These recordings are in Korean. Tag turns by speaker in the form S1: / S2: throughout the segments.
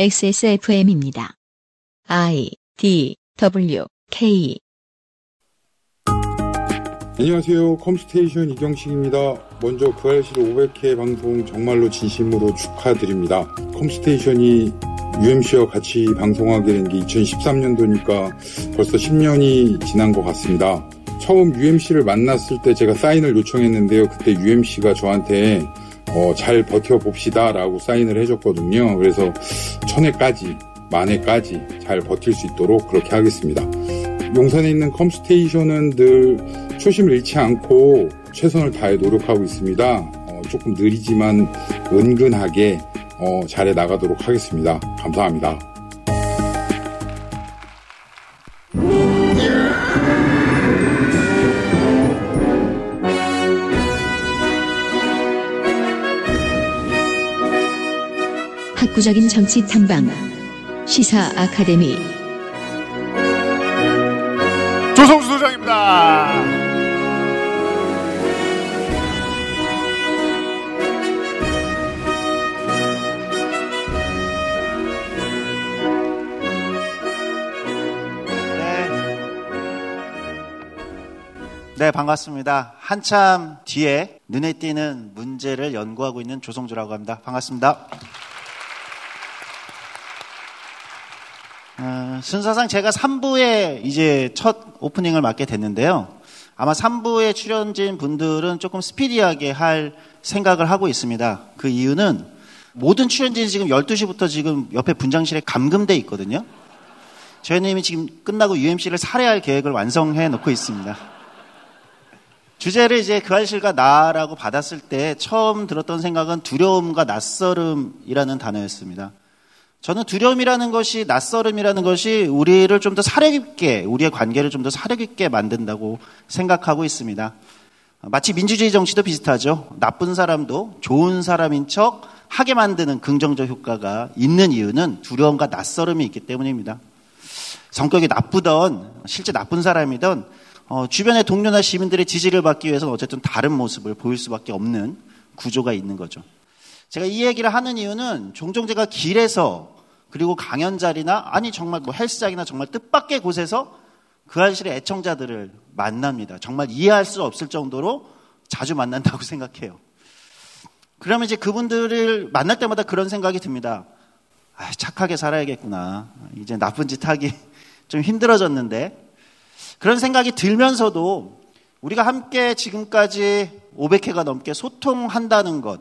S1: XSFM입니다. I D W K
S2: 안녕하세요. 컴스테이션 이경식입니다. 먼저 부활실 500회 방송 정말로 진심으로 축하드립니다. 컴스테이션이 UMC와 같이 방송하게 된 게 2013년도니까 벌써 10년이 지난 것 같습니다. 처음 UMC를 만났을 때 제가 사인을 요청했는데요. 그때 UMC가 저한테 어, 잘 버텨봅시다 라고 사인을 해줬거든요. 그래서 천회까지, 만회까지 잘 버틸 수 있도록 그렇게 하겠습니다. 용산에 있는 컴스테이션은 늘 초심을 잃지 않고 최선을 다해 노력하고 있습니다. 어, 조금 느리지만 은근하게 어, 잘해 나가도록 하겠습니다. 감사합니다.
S1: 학구적인 정치 탐방 시사 아카데미
S3: 조성수 소장입니다.
S4: 네, 반갑습니다. 한참 뒤에 눈에 띄는 문제를 연구하고 있는 조성주라고 합니다. 반갑습니다. 어, 순서상 제가 3부에 이제 첫 오프닝을 맡게 됐는데요. 아마 3부에 출연진 분들은 조금 스피디하게 할 생각을 하고 있습니다. 그 이유는 모든 출연진이 지금 12시부터 지금 옆에 분장실에 감금돼 있거든요. 저희는 이미 지금 끝나고 UMC를 살해할 계획을 완성해 놓고 있습니다. 주제를 이제 그 알실과 나라고 받았을 때 처음 들었던 생각은 두려움과 낯설음이라는 단어였습니다. 저는 두려움이라는 것이 낯설음이라는 것이 우리를 좀 더 사려 깊게 우리의 관계를 좀 더 사려 깊게 만든다고 생각하고 있습니다. 마치 민주주의 정치도 비슷하죠. 나쁜 사람도 좋은 사람인 척 하게 만드는 긍정적 효과가 있는 이유는 두려움과 낯설음이 있기 때문입니다. 성격이 나쁘던 실제 나쁜 사람이던 어, 주변의 동료나 시민들의 지지를 받기 위해서는 어쨌든 다른 모습을 보일 수밖에 없는 구조가 있는 거죠. 제가 이 얘기를 하는 이유는 종종 제가 길에서 그리고 강연 자리나 아니 정말 뭐 헬스장이나 정말 뜻밖의 곳에서 그 알실의 애청자들을 만납니다. 정말 이해할 수 없을 정도로 자주 만난다고 생각해요. 그러면 이제 그분들을 만날 때마다 그런 생각이 듭니다. 아, 착하게 살아야겠구나. 이제 나쁜 짓 하기 좀 힘들어졌는데 그런 생각이 들면서도 우리가 함께 지금까지 500회가 넘게 소통한다는 것,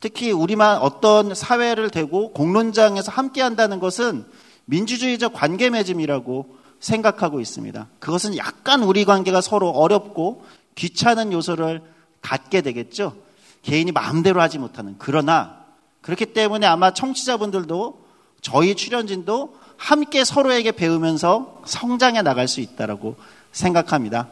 S4: 특히 우리만 어떤 사회를 대고 공론장에서 함께 한다는 것은 민주주의적 관계 맺음이라고 생각하고 있습니다. 그것은 약간 우리 관계가 서로 어렵고 귀찮은 요소를 갖게 되겠죠. 개인이 마음대로 하지 못하는. 그러나 그렇기 때문에 아마 청취자분들도 저희 출연진도 함께 서로에게 배우면서 성장해 나갈 수 있다라고 생각합니다.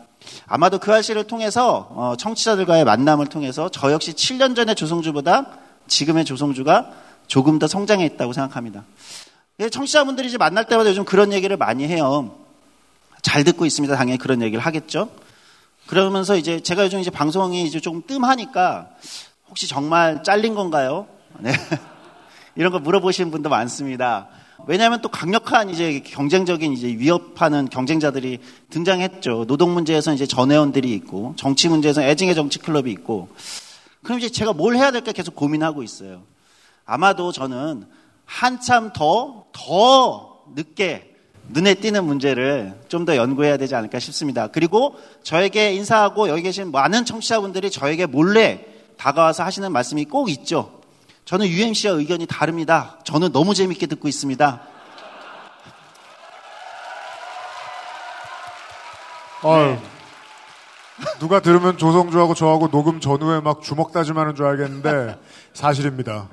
S4: 아마도 그 알씨를 통해서 어, 청취자들과의 만남을 통해서 저 역시 7년 전의 조성주보다 지금의 조성주가 조금 더 성장해 있다고 생각합니다. 예, 청취자분들이 이제 만날 때마다 요즘 그런 얘기를 많이 해요. 잘 듣고 있습니다. 당연히 그런 얘기를 하겠죠. 그러면서 이제 제가 요즘 이제 방송이 이제 조금 뜸하니까 혹시 정말 잘린 건가요? 네. 이런 거 물어보시는 분도 많습니다. 왜냐하면 또 강력한 이제 경쟁적인 이제 위협하는 경쟁자들이 등장했죠. 노동 문제에서 이제 전회원들이 있고 정치 문제에서 애증의 정치 클럽이 있고 그럼 이제 제가 뭘 해야 될까 계속 고민하고 있어요. 아마도 저는 한참 더, 더 늦게 눈에 띄는 문제를 좀 더 연구해야 되지 않을까 싶습니다. 그리고 저에게 인사하고 여기 계신 많은 청취자분들이 저에게 몰래 다가와서 하시는 말씀이 꼭 있죠. 저는 UMC와 의견이 다릅니다. 저는 너무 재밌게 듣고 있습니다.
S3: 어, 누가 들으면 조성주하고 저하고 녹음 전후에 막 주먹 다짐하는 줄 알겠는데 사실입니다.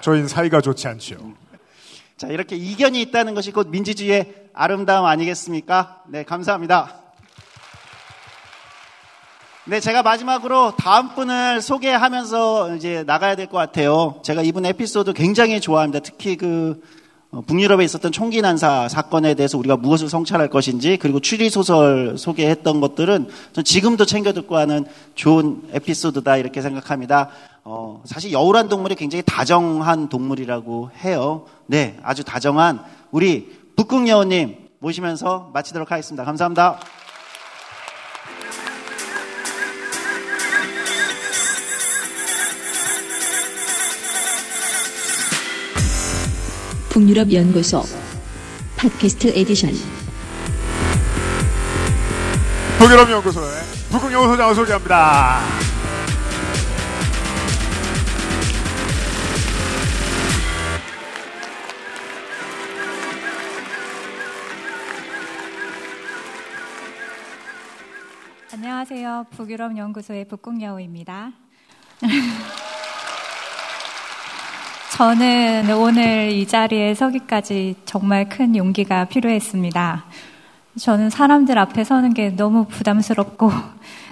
S3: 저희는 사이가 좋지 않지요.
S4: 자, 이렇게 이견이 있다는 것이 곧 민주주의의 아름다움 아니겠습니까? 네, 감사합니다. 네, 제가 마지막으로 다음 분을 소개하면서 이제 나가야 될 것 같아요. 제가 이분 에피소드 굉장히 좋아합니다. 특히 그 어, 북유럽에 있었던 총기 난사 사건에 대해서 우리가 무엇을 성찰할 것인지 그리고 추리 소설 소개했던 것들은 지금도 챙겨 듣고 하는 좋은 에피소드다 이렇게 생각합니다. 어, 사실 여우란 동물이 굉장히 다정한 동물이라고 해요. 네, 아주 다정한 우리 북극 여우님 모시면서 마치도록 하겠습니다. 감사합니다.
S1: 북유럽 연구소 팟캐스트 에디션
S3: 북유럽 연구소의 북극여우 소장을 소개합니다.
S5: 안녕하세요. 북유럽 연구소의 북극여우입니다. 저는 오늘 이 자리에 서기까지 정말 큰 용기가 필요했습니다. 저는 사람들 앞에 서는 게 너무 부담스럽고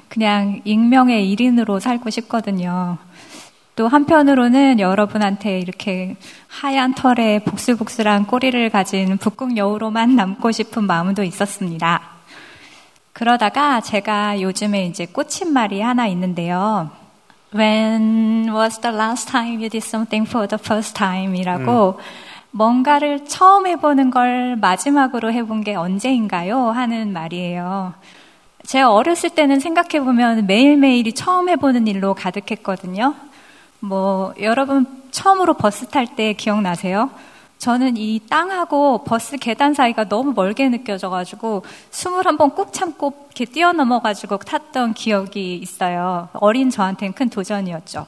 S5: 그냥 익명의 1인으로 살고 싶거든요. 또 한편으로는 여러분한테 이렇게 하얀 털에 복슬복슬한 꼬리를 가진 북극 여우로만 남고 싶은 마음도 있었습니다. 그러다가 제가 요즘에 이제 꽂힌 말이 하나 있는데요. When was the last time you did something for the first time? 이라고 음. 뭔가를 처음 해보는 걸 마지막으로 해본 게 언제인가요? 하는 말이에요. 제가 어렸을 때는 생각해보면 매일매일이 처음 해보는 일로 가득했거든요. 뭐, 여러분 처음으로 버스 탈 때 기억나세요? 저는 이 땅하고 버스 계단 사이가 너무 멀게 느껴져가지고 숨을 한번 꾹 참고 이렇게 뛰어넘어가지고 탔던 기억이 있어요. 어린 저한테는 큰 도전이었죠.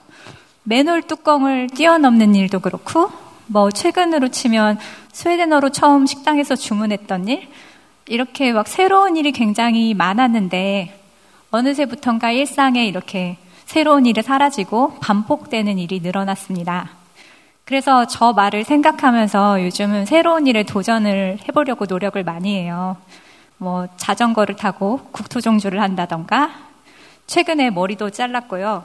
S5: 맨홀 뚜껑을 뛰어넘는 일도 그렇고, 뭐 최근으로 치면 스웨덴어로 처음 식당에서 주문했던 일, 이렇게 막 새로운 일이 굉장히 많았는데 어느새부턴가 일상에 이렇게 새로운 일이 사라지고 반복되는 일이 늘어났습니다. 그래서 저 말을 생각하면서 요즘은 새로운 일에 도전을 해보려고 노력을 많이 해요. 뭐 자전거를 타고 국토종주를 한다던가 최근에 머리도 잘랐고요.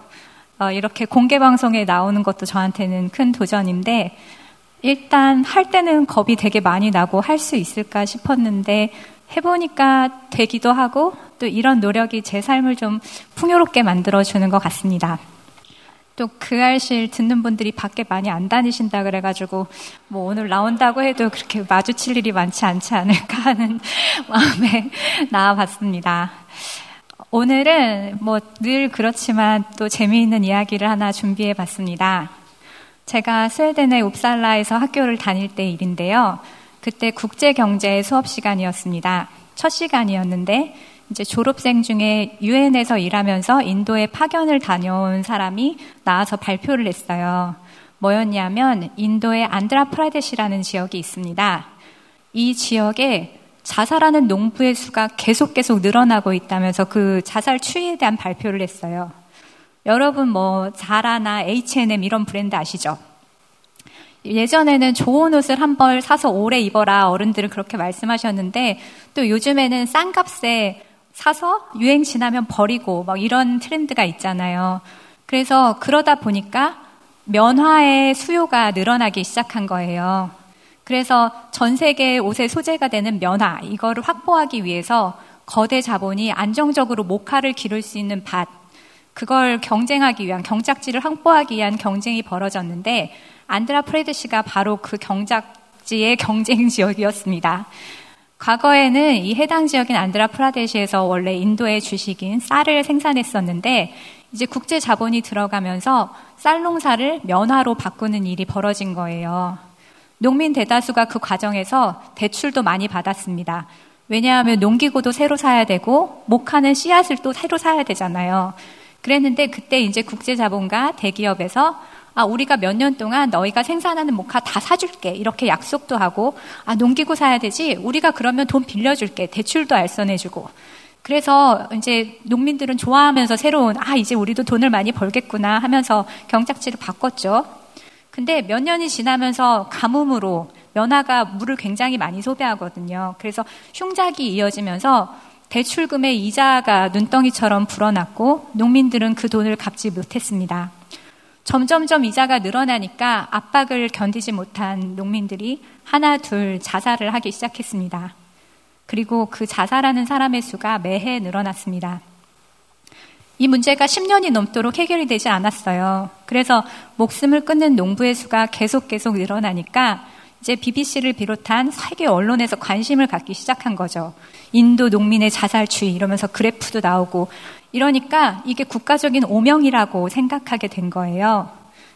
S5: 어, 이렇게 공개 방송에 나오는 것도 저한테는 큰 도전인데 일단 할 때는 겁이 되게 많이 나고 할 수 있을까 싶었는데 해보니까 되기도 하고 또 이런 노력이 제 삶을 좀 풍요롭게 만들어주는 것 같습니다. 또 그 알실 듣는 분들이 밖에 많이 안 다니신다 그래가지고 뭐 오늘 나온다고 해도 그렇게 마주칠 일이 많지 않지 않을까 하는 마음에 나와봤습니다. 오늘은 뭐 늘 그렇지만 또 재미있는 이야기를 하나 준비해 봤습니다. 제가 스웨덴의 웁살라에서 학교를 다닐 때 일인데요. 그때 국제경제 수업 시간이었습니다. 첫 시간이었는데 이제 졸업생 중에 유엔에서 일하면서 인도에 파견을 다녀온 사람이 나와서 발표를 했어요. 뭐였냐면 인도의 안드라프라데시라는 지역이 있습니다. 이 지역에 자살하는 농부의 수가 계속 계속 늘어나고 있다면서 그 자살 추이에 대한 발표를 했어요. 여러분 뭐 자라나 H&M 이런 브랜드 아시죠? 예전에는 좋은 옷을 한 벌 사서 오래 입어라 어른들은 그렇게 말씀하셨는데 또 요즘에는 싼 값에 사서 유행 지나면 버리고 막 이런 트렌드가 있잖아요. 그래서 그러다 보니까 면화의 수요가 늘어나기 시작한 거예요. 그래서 전 세계 옷의 소재가 되는 면화 이거를 확보하기 위해서 거대 자본이 안정적으로 목화를 기를 수 있는 밭 그걸 경쟁하기 위한 경작지를 확보하기 위한 경쟁이 벌어졌는데 안드라 프레드 씨가 바로 그 경작지의 경쟁 지역이었습니다. 과거에는 이 해당 지역인 안드라 프라데시에서 원래 인도의 주식인 쌀을 생산했었는데 이제 국제 자본이 들어가면서 쌀 농사를 면화로 바꾸는 일이 벌어진 거예요. 농민 대다수가 그 과정에서 대출도 많이 받았습니다. 왜냐하면 농기구도 새로 사야 되고 목하는 씨앗을 또 새로 사야 되잖아요. 그랬는데 그때 이제 국제 자본과 대기업에서 아, 우리가 몇 년 동안 너희가 생산하는 목화 다 사줄게. 이렇게 약속도 하고, 아, 농기구 사야 되지? 우리가 그러면 돈 빌려줄게. 대출도 알선해주고. 그래서 이제 농민들은 좋아하면서 새로운, 아, 이제 우리도 돈을 많이 벌겠구나 하면서 경작지를 바꿨죠. 근데 몇 년이 지나면서 가뭄으로 면화가 물을 굉장히 많이 소비하거든요. 그래서 흉작이 이어지면서 대출금의 이자가 눈덩이처럼 불어났고 농민들은 그 돈을 갚지 못했습니다. 점점점 이자가 늘어나니까 압박을 견디지 못한 농민들이 하나 둘 자살을 하기 시작했습니다. 그리고 그 자살하는 사람의 수가 매해 늘어났습니다. 이 문제가 10년이 넘도록 해결이 되지 않았어요. 그래서 목숨을 끊는 농부의 수가 계속 계속 늘어나니까 이제 BBC를 비롯한 세계 언론에서 관심을 갖기 시작한 거죠. 인도 농민의 자살주의 이러면서 그래프도 나오고 이러니까 이게 국가적인 오명이라고 생각하게 된 거예요.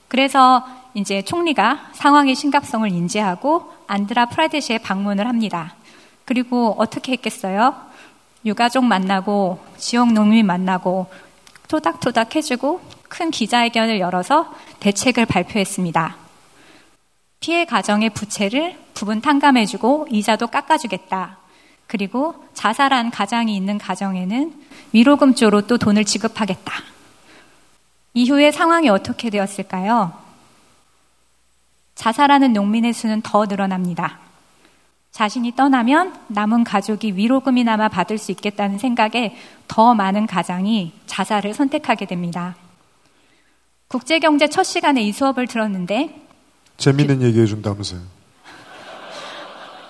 S5: 그래서 이제 총리가 상황의 심각성을 인지하고 안드라 프라데시에 방문을 합니다. 그리고 어떻게 했겠어요? 유가족 만나고 지역 농민 만나고 토닥토닥 해주고 큰 기자회견을 열어서 대책을 발표했습니다. 피해 가정의 부채를 부분 탕감해주고 이자도 깎아주겠다. 그리고 자살한 가장이 있는 가정에는 위로금 조로 또 돈을 지급하겠다. 이후에 상황이 어떻게 되었을까요? 자살하는 농민의 수는 더 늘어납니다. 자신이 떠나면 남은 가족이 위로금이나마 받을 수 있겠다는 생각에 더 많은 가장이 자살을 선택하게 됩니다. 국제경제 첫 시간에 이 수업을 들었는데
S3: 재밌는 그, 얘기 해 준다면서요.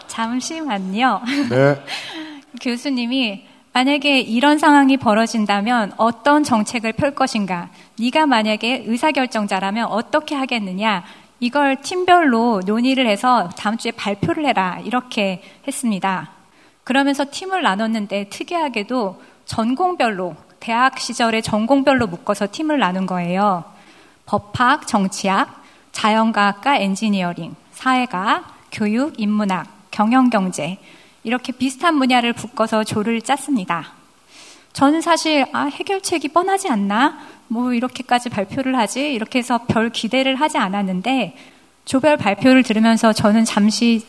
S5: 잠시만요.
S3: 네.
S5: 교수님이 만약에 이런 상황이 벌어진다면 어떤 정책을 펼 것인가? 네가 만약에 의사결정자라면 어떻게 하겠느냐? 이걸 팀별로 논의를 해서 다음 주에 발표를 해라. 이렇게 했습니다. 그러면서 팀을 나눴는데 특이하게도 전공별로, 대학 시절에 전공별로 묶어서 팀을 나눈 거예요. 법학, 정치학, 자연과학과 엔지니어링, 사회과학, 교육, 인문학, 경영경제, 이렇게 비슷한 분야를 묶어서 조를 짰습니다. 저는 사실, 아, 해결책이 뻔하지 않나? 뭐 이렇게까지 발표를 하지? 이렇게 해서 별 기대를 하지 않았는데 조별 발표를 들으면서 저는 잠시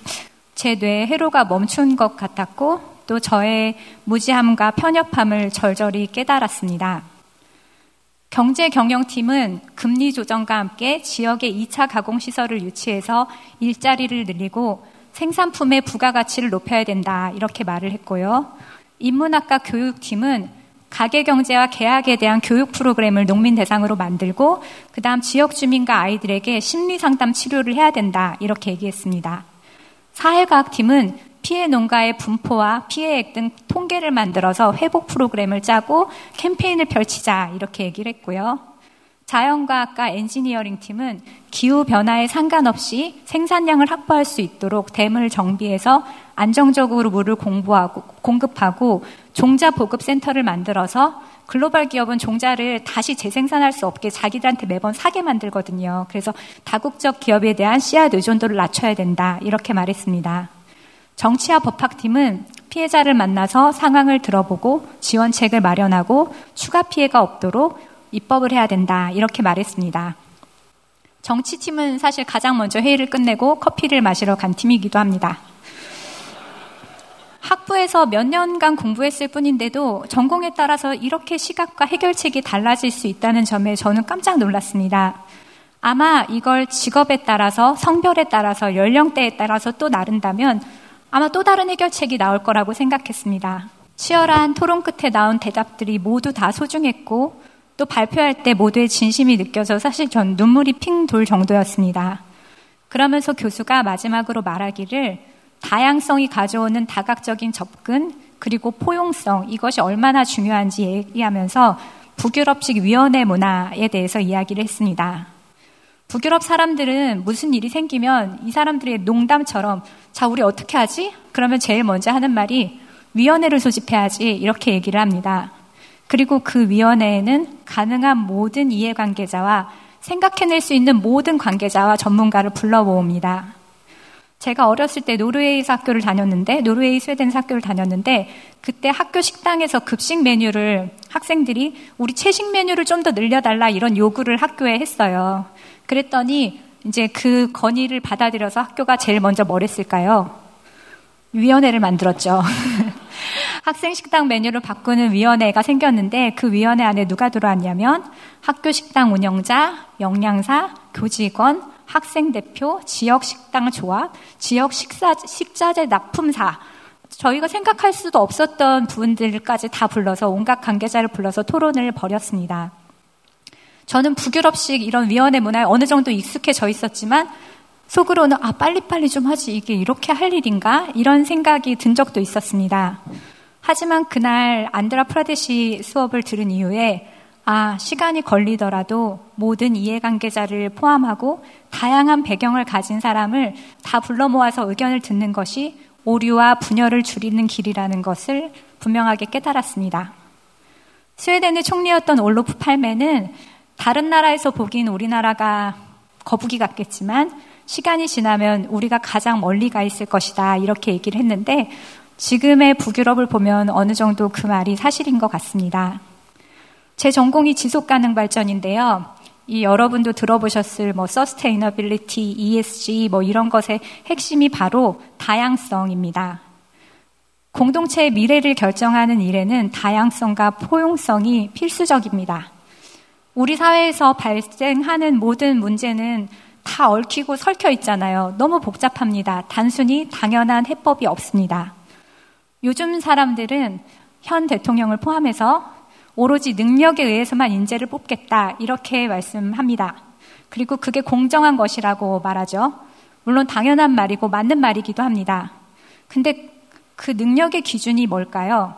S5: 제 뇌에 회로가 멈춘 것 같았고 또 저의 무지함과 편협함을 절절히 깨달았습니다. 경제 경영팀은 금리 조정과 함께 지역의 2차 가공 시설을 유치해서 일자리를 늘리고 생산품의 부가가치를 높여야 된다 이렇게 말을 했고요. 인문학과 교육팀은 가계 경제와 계약에 대한 교육 프로그램을 농민 대상으로 만들고 그다음 지역 주민과 아이들에게 심리 상담 치료를 해야 된다 이렇게 얘기했습니다. 사회과학팀은 피해 농가의 분포와 피해액 등 통계를 만들어서 회복 프로그램을 짜고 캠페인을 펼치자 이렇게 얘기를 했고요. 자연과학과 엔지니어링 팀은 기후 변화에 상관없이 생산량을 확보할 수 있도록 댐을 정비해서 안정적으로 물을 공부하고 공급하고 종자 보급 센터를 만들어서 글로벌 기업은 종자를 다시 재생산할 수 없게 자기들한테 매번 사게 만들거든요. 그래서 다국적 기업에 대한 씨앗 의존도를 낮춰야 된다. 이렇게 말했습니다. 정치와 법학팀은 피해자를 만나서 상황을 들어보고 지원책을 마련하고 추가 피해가 없도록 입법을 해야 된다. 이렇게 말했습니다. 정치팀은 사실 가장 먼저 회의를 끝내고 커피를 마시러 간 팀이기도 합니다. 학부에서 몇 년간 공부했을 뿐인데도 전공에 따라서 이렇게 시각과 해결책이 달라질 수 있다는 점에 저는 깜짝 놀랐습니다. 아마 이걸 직업에 따라서 성별에 따라서 연령대에 따라서 또 나른다면 아마 또 다른 해결책이 나올 거라고 생각했습니다. 치열한 토론 끝에 나온 대답들이 모두 다 소중했고 또 발표할 때 모두의 진심이 느껴져 사실 전 눈물이 핑 돌 정도였습니다. 그러면서 교수가 마지막으로 말하기를 다양성이 가져오는 다각적인 접근 그리고 포용성 이것이 얼마나 중요한지 얘기하면서 북유럽식 위원회 문화에 대해서 이야기를 했습니다. 북유럽 사람들은 무슨 일이 생기면 이 사람들의 농담처럼 자 우리 어떻게 하지? 그러면 제일 먼저 하는 말이 위원회를 소집해야지 이렇게 얘기를 합니다. 그리고 그 위원회에는 가능한 모든 이해관계자와 생각해낼 수 있는 모든 관계자와 전문가를 불러 모읍니다. 제가 어렸을 때 노르웨이에서 학교를 다녔는데 노르웨이 스웨덴에서 학교를 다녔는데 그때 학교 식당에서 급식 메뉴를 학생들이 우리 채식 메뉴를 좀 더 늘려달라 이런 요구를 학교에 했어요. 그랬더니 이제 그 건의를 받아들여서 학교가 제일 먼저 뭘 했을까요? 위원회를 만들었죠. 학생 식당 메뉴를 바꾸는 위원회가 생겼는데 그 위원회 안에 누가 들어왔냐면 학교 식당 운영자, 영양사, 교직원, 학생 대표, 지역 식당 조합, 지역 식사, 식자재 납품사, 저희가 생각할 수도 없었던 부분들까지 다 불러서 온갖 관계자를 불러서 토론을 벌였습니다. 저는 북유럽식 이런 위원회 문화에 어느 정도 익숙해져 있었지만 속으로는 아 빨리빨리 좀 하지 이게 이렇게 할 일인가 이런 생각이 든 적도 있었습니다. 하지만 그날 안드라 프라데시 수업을 들은 이후에 아, 시간이 걸리더라도 모든 이해관계자를 포함하고 다양한 배경을 가진 사람을 다 불러 모아서 의견을 듣는 것이 오류와 분열을 줄이는 길이라는 것을 분명하게 깨달았습니다. 스웨덴의 총리였던 올로프 팔메는 다른 나라에서 보기엔 우리나라가 거북이 같겠지만 시간이 지나면 우리가 가장 멀리 가 있을 것이다 이렇게 얘기를 했는데 지금의 북유럽을 보면 어느 정도 그 말이 사실인 것 같습니다. 제 전공이 지속 가능 발전인데요. 이 여러분도 들어보셨을 뭐 sustainability, ESG 뭐 이런 것의 핵심이 바로 다양성입니다. 공동체의 미래를 결정하는 일에는 다양성과 포용성이 필수적입니다. 우리 사회에서 발생하는 모든 문제는 다 얽히고 설켜 있잖아요. 너무 복잡합니다. 단순히 당연한 해법이 없습니다. 요즘 사람들은 현 대통령을 포함해서 오로지 능력에 의해서만 인재를 뽑겠다. 이렇게 말씀합니다. 그리고 그게 공정한 것이라고 말하죠. 물론 당연한 말이고 맞는 말이기도 합니다. 근데 그 능력의 기준이 뭘까요?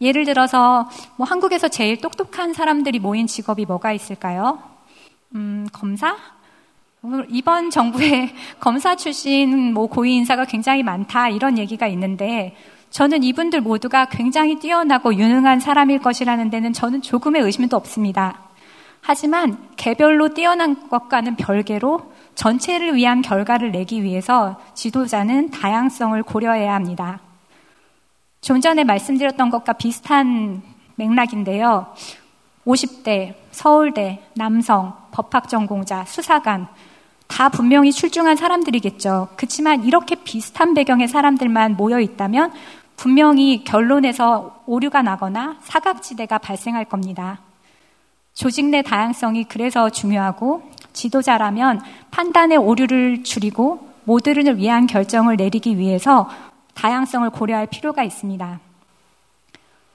S5: 예를 들어서 뭐 한국에서 제일 똑똑한 사람들이 모인 직업이 뭐가 있을까요? 음, 검사? 이번 정부의 검사 출신 뭐 고위 인사가 굉장히 많다 이런 얘기가 있는데 저는 이분들 모두가 굉장히 뛰어나고 유능한 사람일 것이라는 데는 저는 조금의 의심도 없습니다. 하지만 개별로 뛰어난 것과는 별개로 전체를 위한 결과를 내기 위해서 지도자는 다양성을 고려해야 합니다. 좀 전에 말씀드렸던 것과 비슷한 맥락인데요. 50대, 서울대, 남성, 법학 전공자, 수사관, 다 분명히 출중한 사람들이겠죠. 그렇지만 이렇게 비슷한 배경의 사람들만 모여 있다면 분명히 결론에서 오류가 나거나 사각지대가 발생할 겁니다. 조직 내 다양성이 그래서 중요하고 지도자라면 판단의 오류를 줄이고 모두를 위한 결정을 내리기 위해서 다양성을 고려할 필요가 있습니다.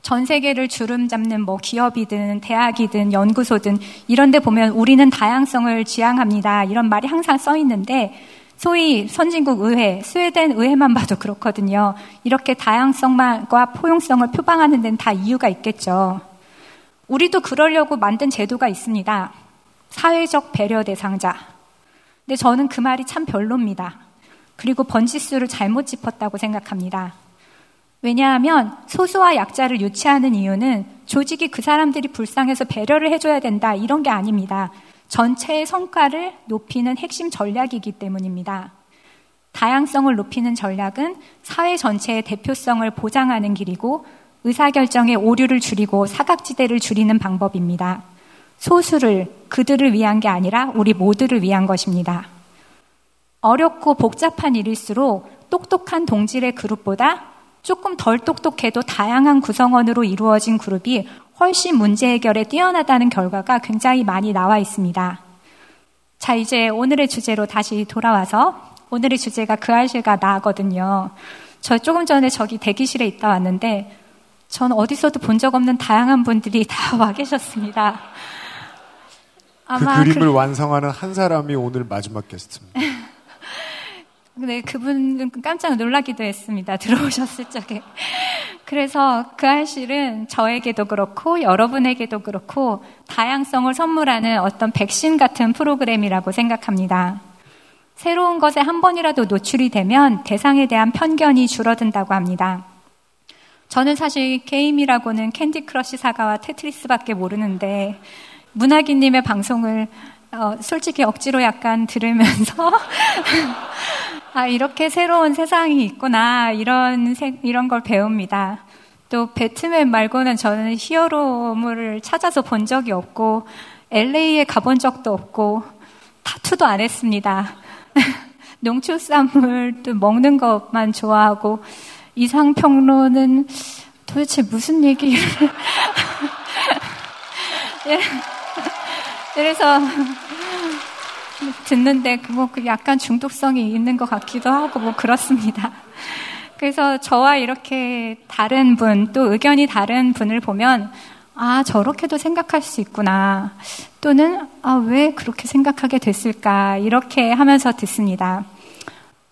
S5: 전 세계를 주름 잡는 뭐 기업이든 대학이든 연구소든 이런 데 보면 우리는 다양성을 지향합니다. 이런 말이 항상 써 있는데 소위 선진국 의회, 스웨덴 의회만 봐도 그렇거든요. 이렇게 다양성과 포용성을 표방하는 데는 다 이유가 있겠죠. 우리도 그러려고 만든 제도가 있습니다. 사회적 배려 대상자. 근데 저는 그 말이 참 별로입니다. 그리고 번지수를 잘못 짚었다고 생각합니다. 왜냐하면 소수와 약자를 유치하는 이유는 조직이 그 사람들이 불쌍해서 배려를 해줘야 된다 이런 게 아닙니다. 전체의 성과를 높이는 핵심 전략이기 때문입니다. 다양성을 높이는 전략은 사회 전체의 대표성을 보장하는 길이고 의사결정의 오류를 줄이고 사각지대를 줄이는 방법입니다. 소수를 그들을 위한 게 아니라 우리 모두를 위한 것입니다. 어렵고 복잡한 일일수록 똑똑한 동질의 그룹보다 조금 덜 똑똑해도 다양한 구성원으로 이루어진 그룹이 훨씬 문제 해결에 뛰어나다는 결과가 굉장히 많이 나와 있습니다. 자, 이제 오늘의 주제로 다시 돌아와서 오늘의 주제가 그 알실가 나거든요. 저 조금 전에 저기 대기실에 있다 왔는데 전 어디서도 본 적 없는 다양한 분들이 다 와 계셨습니다.
S3: 그 그림을 그... 완성하는 한 사람이 오늘 마지막 게스트입니다.
S5: 네, 그분 깜짝 놀라기도 했습니다. 들어오셨을 적에. 그래서 그 알실은 저에게도 그렇고 여러분에게도 그렇고 다양성을 선물하는 어떤 백신 같은 프로그램이라고 생각합니다. 새로운 것에 한 번이라도 노출이 되면 대상에 대한 편견이 줄어든다고 합니다. 저는 사실 게임이라고는 Candy Crush Saga와 테트리스밖에 모르는데 문학인님의 방송을 어, 솔직히 억지로 약간 들으면서 아 이렇게 새로운 세상이 있구나 이런 세, 이런 걸 배웁니다. 또 배트맨 말고는 저는 히어로물을 찾아서 본 적이 없고 LA에 가본 적도 없고 타투도 안 했습니다. 농축산물도 먹는 것만 좋아하고 이상평론은 도대체 무슨 얘기를 예. 그래서 듣는데 뭐 약간 중독성이 있는 것 같기도 하고 뭐 그렇습니다. 그래서 저와 이렇게 다른 분, 또 의견이 다른 분을 보면, 아, 저렇게도 생각할 수 있구나. 또는, 아, 왜 그렇게 생각하게 됐을까. 이렇게 하면서 듣습니다.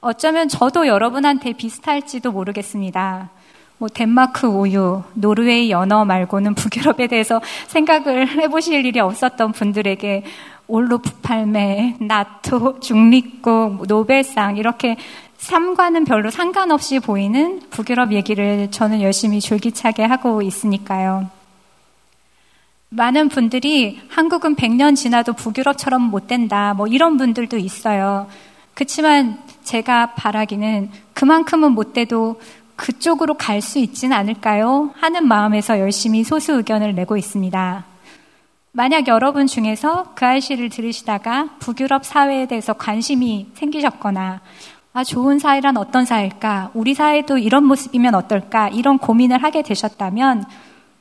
S5: 어쩌면 저도 여러분한테 비슷할지도 모르겠습니다. 뭐 덴마크 우유, 노르웨이 연어 말고는 북유럽에 대해서 생각을 해보실 일이 없었던 분들에게 올로프 팔메, 나토, 중립국, 노벨상 이렇게 삶과는 별로 상관없이 보이는 북유럽 얘기를 저는 열심히 줄기차게 하고 있으니까요. 많은 분들이 한국은 100년 지나도 북유럽처럼 못 된다. 뭐 이런 분들도 있어요. 그렇지만 제가 바라기는 그만큼은 못 돼도 그쪽으로 갈 수 있지는 않을까요? 하는 마음에서 열심히 소수 의견을 내고 있습니다. 만약 여러분 중에서 그 알씨를 들으시다가 북유럽 사회에 대해서 관심이 생기셨거나 아, 좋은 사회란 어떤 사회일까? 우리 사회도 이런 모습이면 어떨까? 이런 고민을 하게 되셨다면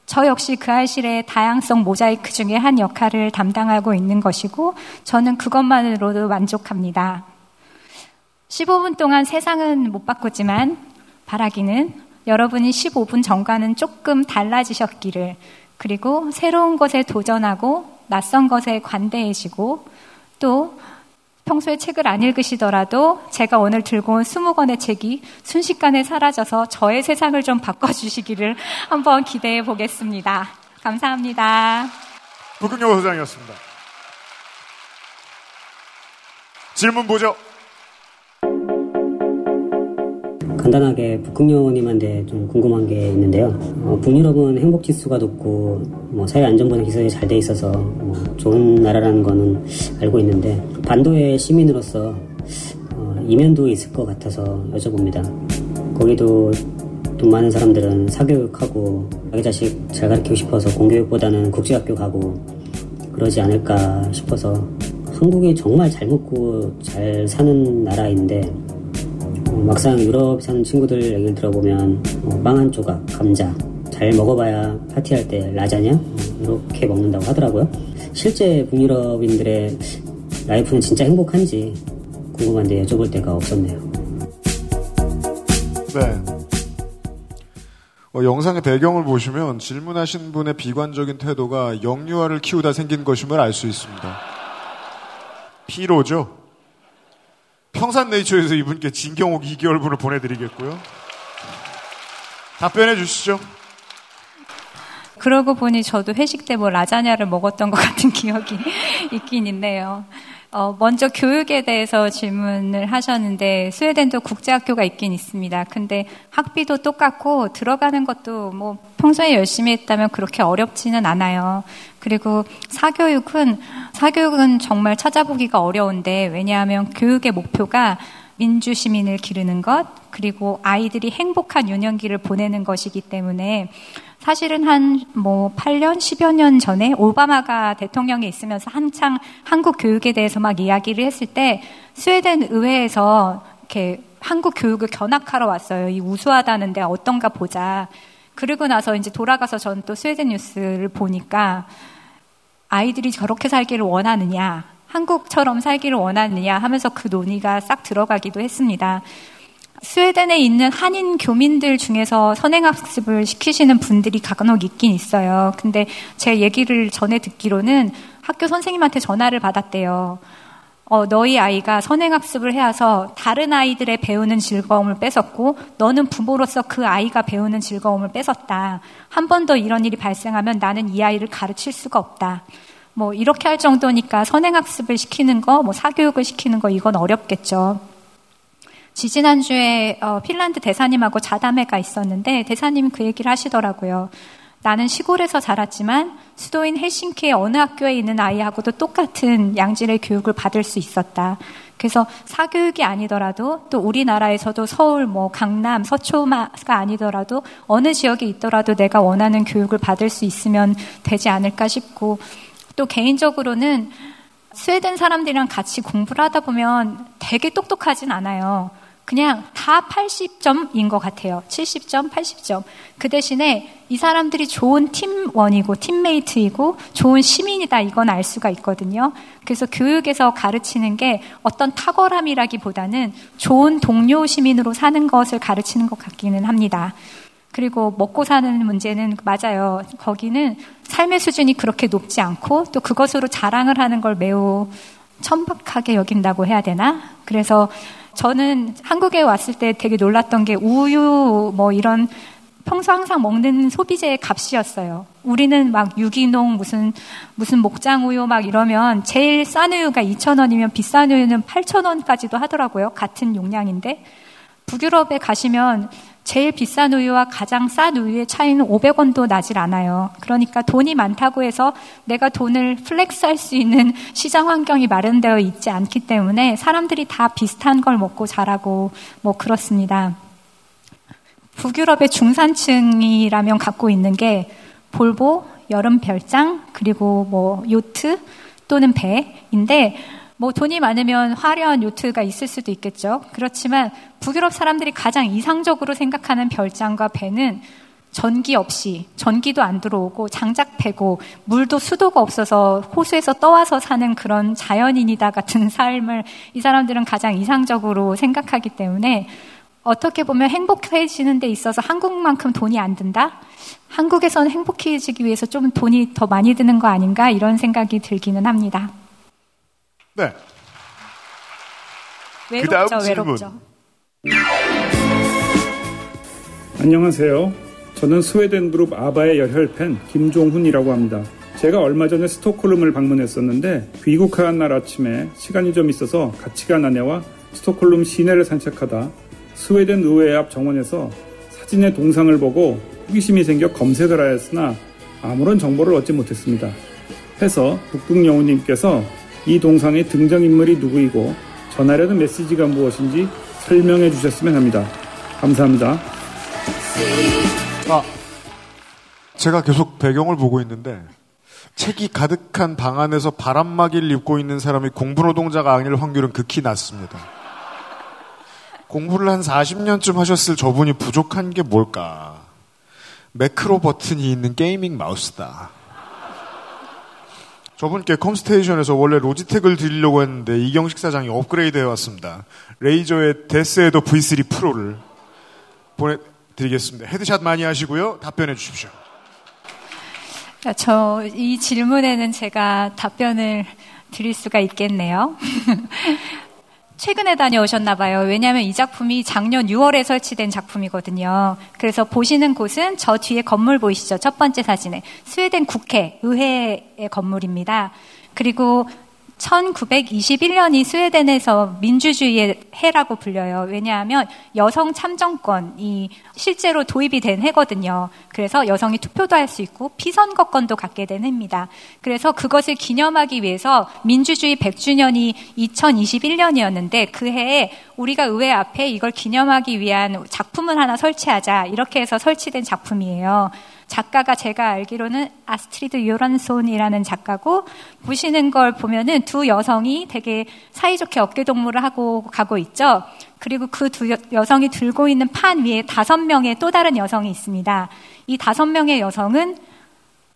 S5: 저 역시 그 알실의 다양성 모자이크 중에 한 역할을 담당하고 있는 것이고 저는 그것만으로도 만족합니다. 15분 동안 세상은 못 바꿨지만 바라기는 여러분이 15분 전과는 조금 달라지셨기를 그리고 새로운 것에 도전하고 낯선 것에 관대해지고 또 평소에 책을 안 읽으시더라도 제가 오늘 들고 온 20권의 책이 순식간에 사라져서 저의 세상을 좀 바꿔주시기를 한번 기대해 보겠습니다. 감사합니다.
S3: 북극여고 소장이었습니다. 질문 보죠.
S6: 간단하게 북극여우님한테 좀 궁금한 게 있는데요. 어, 북유럽은 행복 지수가 높고 뭐 사회 안전보장 기술이 잘 돼 있어서 뭐 좋은 나라라는 거는 알고 있는데 반도의 시민으로서 어, 이면도 있을 것 같아서 여쭤봅니다. 거기도 돈 많은 사람들은 사교육하고 자기 자식 잘 가르치고 싶어서 공교육보다는 국제학교 가고 그러지 않을까 싶어서 한국이 정말 잘 먹고 잘 사는 나라인데 막상 유럽 사는 친구들 얘기를 들어보면 어, 빵한 조각, 감자 잘 먹어봐야 파티할 때 라자냐 어, 이렇게 먹는다고 하더라고요. 실제 북유럽인들의 라이프는 진짜 행복한지 궁금한데 여쭤볼 데가 없었네요.
S3: 네. 어, 영상의 배경을 보시면 질문하신 분의 비관적인 태도가 영유아를 키우다 생긴 것임을 알 수 있습니다. 피로죠? 평산네이처에서 이분께 진경옥 2개월분을 보내드리겠고요. 답변해 주시죠.
S5: 그러고 보니 저도 회식 때 뭐 라자냐를 먹었던 것 같은 기억이 있긴 있네요. 어, 먼저 교육에 대해서 질문을 하셨는데 스웨덴도 국제학교가 있긴 있습니다. 근데 학비도 똑같고 들어가는 것도 뭐 평소에 열심히 했다면 그렇게 어렵지는 않아요. 그리고 사교육은 사교육은 정말 찾아보기가 어려운데 왜냐하면 교육의 목표가 민주 시민을 기르는 것 그리고 아이들이 행복한 유년기를 보내는 것이기 때문에 사실은 한 뭐 8년, 10여 년 전에 오바마가 대통령에 있으면서 한창 한국 교육에 대해서 막 이야기를 했을 때 스웨덴 의회에서 이렇게 한국 교육을 견학하러 왔어요. 이 우수하다는데 어떤가 보자. 그리고 나서 이제 돌아가서 저는 또 스웨덴 뉴스를 보니까 아이들이 저렇게 살기를 원하느냐, 한국처럼 살기를 원하느냐 하면서 그 논의가 싹 들어가기도 했습니다. 스웨덴에 있는 한인 교민들 중에서 선행학습을 시키시는 분들이 간혹 있긴 있어요. 근데 제 얘기를 전에 듣기로는 학교 선생님한테 전화를 받았대요. 어, 너희 아이가 선행학습을 해와서 다른 아이들의 배우는 즐거움을 뺏었고 너는 부모로서 그 아이가 배우는 즐거움을 뺏었다. 한 번 더 이런 일이 발생하면 나는 이 아이를 가르칠 수가 없다. 뭐 이렇게 할 정도니까 선행학습을 시키는 거, 뭐 사교육을 시키는 거 이건 어렵겠죠. 지지난주에 어, 핀란드 대사님하고 자담회가 있었는데 대사님이 그 얘기를 하시더라고요. 나는 시골에서 자랐지만 수도인 헬싱키의 어느 학교에 있는 아이하고도 똑같은 양질의 교육을 받을 수 있었다. 그래서 사교육이 아니더라도 또 우리나라에서도 서울, 뭐 강남, 서초마가 아니더라도 어느 지역에 있더라도 내가 원하는 교육을 받을 수 있으면 되지 않을까 싶고 또 개인적으로는 스웨덴 사람들이랑 같이 공부를 하다 보면 되게 똑똑하진 않아요. 그냥 다 80점인 것 같아요. 70점, 80점. 그 대신에 이 사람들이 좋은 팀원이고 팀메이트이고 좋은 시민이다 이건 알 수가 있거든요. 그래서 교육에서 가르치는 게 어떤 탁월함이라기보다는 좋은 동료 시민으로 사는 것을 가르치는 것 같기는 합니다. 그리고 먹고 사는 문제는 맞아요. 거기는 삶의 수준이 그렇게 높지 않고 또 그것으로 자랑을 하는 걸 매우 천박하게 여긴다고 해야 되나? 그래서 저는 한국에 왔을 때 되게 놀랐던 게 우유 뭐 이런 평소 항상 먹는 소비재의 값이었어요. 우리는 막 유기농 무슨 무슨 목장 우유 막 이러면 제일 싼 우유가 2,000원이면 비싼 우유는 8,000원까지도 하더라고요. 같은 용량인데 북유럽에 가시면 제일 비싼 우유와 가장 싼 우유의 차이는 500원도 나질 않아요. 그러니까 돈이 많다고 해서 내가 돈을 flex 할 수 있는 시장 환경이 마련되어 있지 않기 때문에 사람들이 다 비슷한 걸 먹고 자라고 뭐 그렇습니다. 북유럽의 중산층이라면 갖고 있는 게 볼보, 여름 별장, 그리고 뭐 요트 또는 배인데 뭐 돈이 많으면 화려한 요트가 있을 수도 있겠죠. 그렇지만 북유럽 사람들이 가장 이상적으로 생각하는 별장과 배는 전기 없이 전기도 안 들어오고 장작 패고 물도 수도가 없어서 호수에서 떠와서 사는 그런 자연인이다 같은 삶을 이 사람들은 가장 이상적으로 생각하기 때문에 어떻게 보면 행복해지는 데 있어서 한국만큼 돈이 안 든다? 한국에서는 행복해지기 위해서 좀 돈이 더 많이 드는 거 아닌가? 이런 생각이 들기는 합니다.
S3: 네.
S5: 외롭죠, 외롭죠.
S7: 안녕하세요. 저는 스웨덴 그룹 아바의 열혈 팬 김종훈이라고 합니다. 제가 얼마 전에 스톡홀름을 방문했었는데 귀국한 날 아침에 시간이 좀 있어서 같이 간 아내와 스톡홀름 시내를 산책하다 스웨덴 의회 앞 정원에서 사진의 동상을 보고 호기심이 생겨 검색을 하였으나 아무런 정보를 얻지 못했습니다. 해서 북극여우님께서 이 동상의 등장인물이 누구이고 전하려는 메시지가 무엇인지 설명해 주셨으면 합니다. 감사합니다.
S3: 아, 제가 계속 배경을 보고 있는데 책이 가득한 방 안에서 바람막이를 입고 있는 사람이 공부노동자가 아닐 확률은 극히 낮습니다. 공부를 한 40년쯤 하셨을 저분이 부족한 게 뭘까? 매크로 버튼이 있는 gaming 마우스다. 저분께 컴스테이션에서 원래 로지텍을 드리려고 했는데 이경식 사장이 업그레이드 해왔습니다. 레이저의 데스에더 V3 프로를 보내드리겠습니다. headshot 많이 하시고요. 답변해 주십시오.
S5: 저 이 질문에는 제가 답변을 드릴 수가 있겠네요. 최근에 다녀오셨나 봐요. 왜냐하면 이 작품이 작년 6월에 설치된 작품이거든요. 그래서 보시는 곳은 저 뒤에 건물 보이시죠? 첫 번째 사진에 스웨덴 국회 의회의 건물입니다. 그리고 1921년이 스웨덴에서 민주주의의 해라고 불려요. 왜냐하면 여성 참정권이 실제로 도입이 된 해거든요. 그래서 여성이 투표도 할 수 있고 피선거권도 갖게 된 해입니다. 그래서 그것을 기념하기 위해서 민주주의 100주년이 2021년이었는데 그 해에 우리가 의회 앞에 이걸 기념하기 위한 작품을 하나 설치하자 이렇게 해서 설치된 작품이에요. 작가가 제가 알기로는 아스트리드 요란손이라는 작가고 보시는 걸 보면은 두 여성이 되게 사이좋게 어깨동무를 하고 가고 있죠. 그리고 그 두 여성이 들고 있는 판 위에 다섯 명의 또 다른 여성이 있습니다. 이 다섯 명의 여성은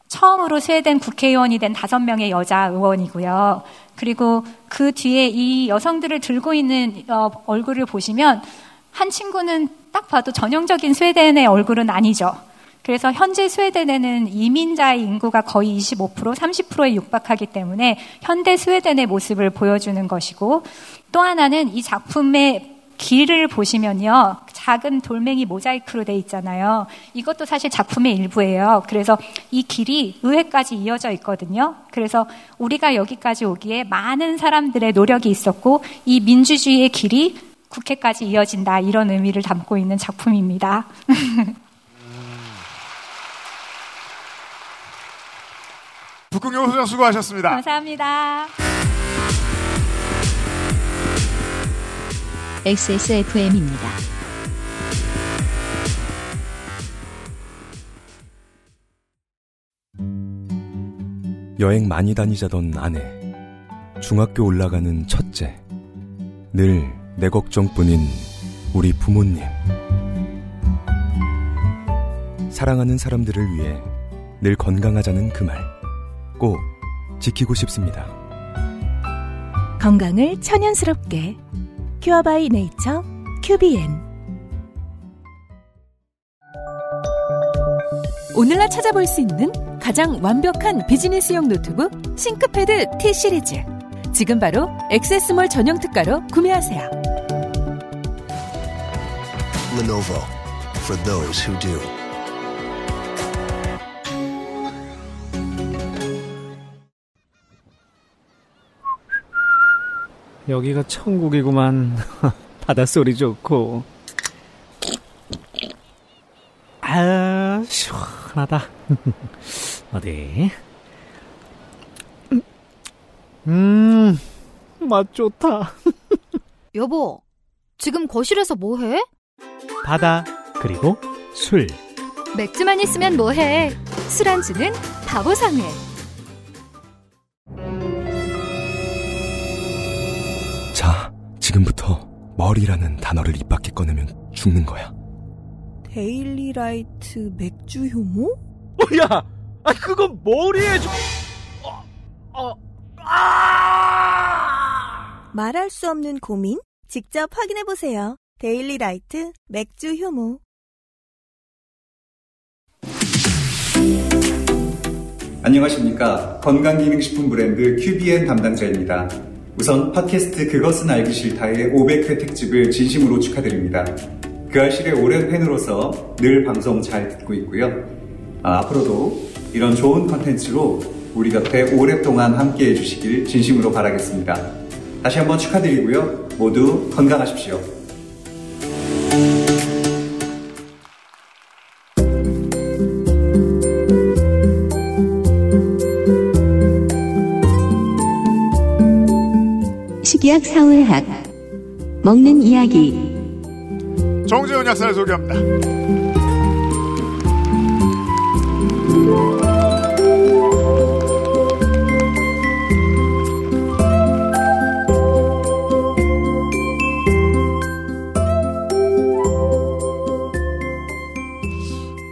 S5: 처음으로 스웨덴 국회의원이 된 다섯 명의 여자 의원이고요. 그리고 그 뒤에 이 여성들을 들고 있는 어, 얼굴을 보시면 한 친구는 딱 봐도 전형적인 스웨덴의 얼굴은 아니죠. 그래서 현재 스웨덴에는 이민자의 인구가 거의 25% 30%에 육박하기 때문에 현대 스웨덴의 모습을 보여주는 것이고 또 하나는 이 작품의 길을 보시면요. 작은 돌멩이 모자이크로 돼 있잖아요. 이것도 사실 작품의 일부예요. 그래서 이 길이 의회까지 이어져 있거든요. 그래서 우리가 여기까지 오기에 많은 사람들의 노력이 있었고 이 민주주의의 길이 국회까지 이어진다. 이런 의미를 담고 있는 작품입니다.
S3: 북극여우 소장 수고하셨습니다.
S5: 감사합니다.
S1: XSFM입니다.
S8: 여행 많이 다니자던 아내. 중학교 올라가는 첫째. 늘 내 걱정뿐인 우리 부모님. 사랑하는 사람들을 위해 늘 건강하자는 그 말. 꼭 지키고 싶습니다.
S9: 건강을 천연스럽게 큐어바이 네이처 큐비엔 오늘날 찾아볼 수 있는 가장 완벽한 비즈니스용 노트북 싱크패드 T 시리즈 지금 바로 액세스몰 전용 특가로 구매하세요.
S10: Lenovo for those who do. 여기가 천국이구만. 바닷소리 좋고. 아, 시원하다. 어디? 음, 맛 좋다.
S11: 여보, 지금 거실에서 뭐 해?
S10: 바다, 그리고 술.
S11: 맥주만 있으면 뭐 해? 술안주는 바보상회.
S8: 지금부터 머리라는 단어를 입 밖에 꺼내면 죽는 거야.
S12: 데일리라이트 맥주 효모?
S10: 어, 야, 아 그건 머리에 좀. 어, 어, 아!
S12: 말할 수 없는 고민? 직접 확인해 보세요. 데일리라이트 맥주 효모.
S13: 안녕하십니까. 건강기능식품 브랜드 QBN 담당자입니다. 우선 팟캐스트 그것은 알기 싫다의 500회 특집을 진심으로 축하드립니다. 그 알실의 오랜 팬으로서 늘 방송 잘 듣고 있고요. 아, 앞으로도 이런 좋은 컨텐츠로 우리 곁에 오랫동안 함께 해주시길 진심으로 바라겠습니다. 다시 한번 축하드리고요. 모두 건강하십시오.
S1: 식약 사회학 먹는 이야기
S3: 정재훈 약사를 소개합니다.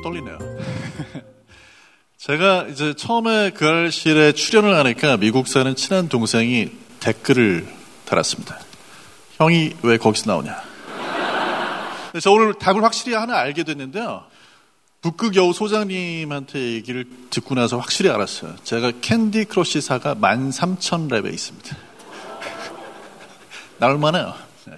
S14: 떨리네요. 제가 이제 처음에 그 알실에 출연을 하니까 미국 사는 친한 동생이 댓글을 달았습니다. 형이 왜 거기서 나오냐? 그래서 오늘 답을 확실히 하나 알게 됐는데요. 북극 여우 소장님한테 얘기를 듣고 나서 확실히 알았어요. 제가 캔디 크러쉬사가 13,000랩에 있습니다. 나올 만해요. 네.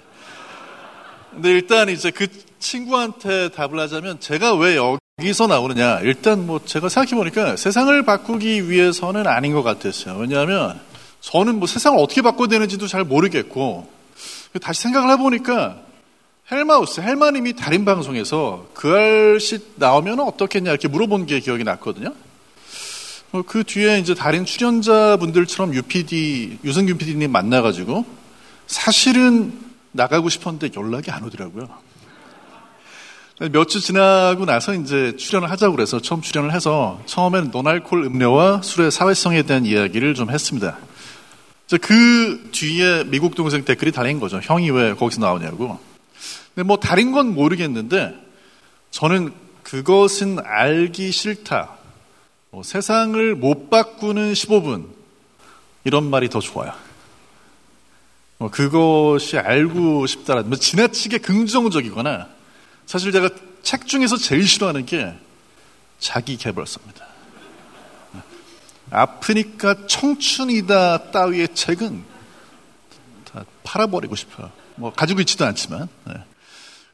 S14: 근데 일단 이제 그 친구한테 답을 하자면 제가 왜 여기서 나오느냐. 일단 뭐 제가 생각해보니까 세상을 바꾸기 위해서는 아닌 것 같았어요. 왜냐하면 저는 뭐 세상을 어떻게 바꿔야 되는지도 잘 모르겠고 다시 생각을 해보니까 헬마우스, 헬마님이 달인 방송에서 그 알씨 나오면 어떻겠냐 이렇게 물어본 게 기억이 났거든요. 어, 그 뒤에 이제 다른 출연자분들처럼 UPD, 유승균 PD님 만나가지고 사실은 나가고 싶었는데 연락이 안 오더라고요. 몇 주 지나고 나서 이제 출연을 하자고 그래서 처음 출연을 해서 처음에는 노알콜 음료와 술의 사회성에 대한 이야기를 좀 했습니다. 그 뒤에 미국 동생 댓글이 달린 거죠. 형이 왜 거기서 나오냐고. 근데 뭐 다른 건 모르겠는데 저는 그것은 알기 싫다. 뭐 세상을 못 바꾸는 15분 이런 말이 더 좋아요. 뭐 그것이 알고 싶다라는 뭐 지나치게 긍정적이거나 사실 제가 책 중에서 제일 싫어하는 게 자기 개발서입니다. 아프니까 청춘이다 따위의 책은 다 팔아버리고 싶어요. 뭐 가지고 있지도 않지만. 네.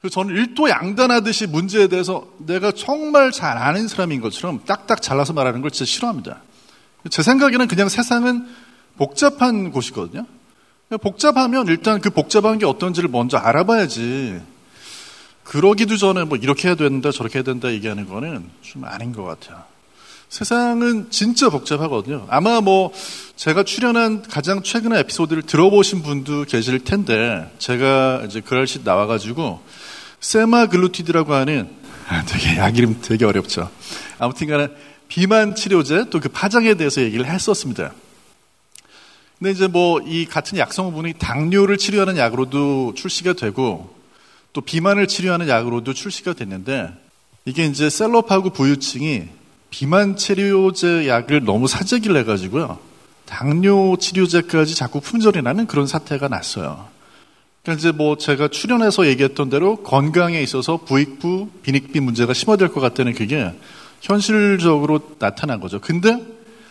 S14: 그래서 저는 일도 양단하듯이 문제에 대해서 내가 정말 잘 아는 사람인 것처럼 딱딱 잘라서 말하는 걸 진짜 싫어합니다. 제 생각에는 그냥 세상은 복잡한 곳이거든요. 복잡하면 일단 그 복잡한 게 어떤지를 먼저 알아봐야지. 그러기도 전에 뭐 이렇게 해야 된다 저렇게 해야 된다 얘기하는 거는 좀 아닌 것 같아요. 세상은 진짜 복잡하거든요. 아마 뭐 제가 출연한 가장 최근의 에피소드를 들어보신 분도 계실 텐데 제가 이제 그럴시 나와가지고 세마글루티드라고 하는 아, 되게 약 이름 되게 어렵죠. 아무튼간에 비만 치료제 또 그 파장에 대해서 얘기를 했었습니다. 근데 이제 뭐 이 같은 약성분이 당뇨를 치료하는 약으로도 출시가 되고 또 비만을 치료하는 약으로도 출시가 됐는데 이게 이제 셀럽하고 부유층이 비만 치료제 약을 너무 사재기를 해가지고요. 당뇨 치료제까지 자꾸 품절이 나는 그런 사태가 났어요. 그러니까 이제 뭐 제가 출연해서 얘기했던 대로 건강에 있어서 부익부, 빈익비 문제가 심화될 것 같다는 그게 현실적으로 나타난 거죠. 근데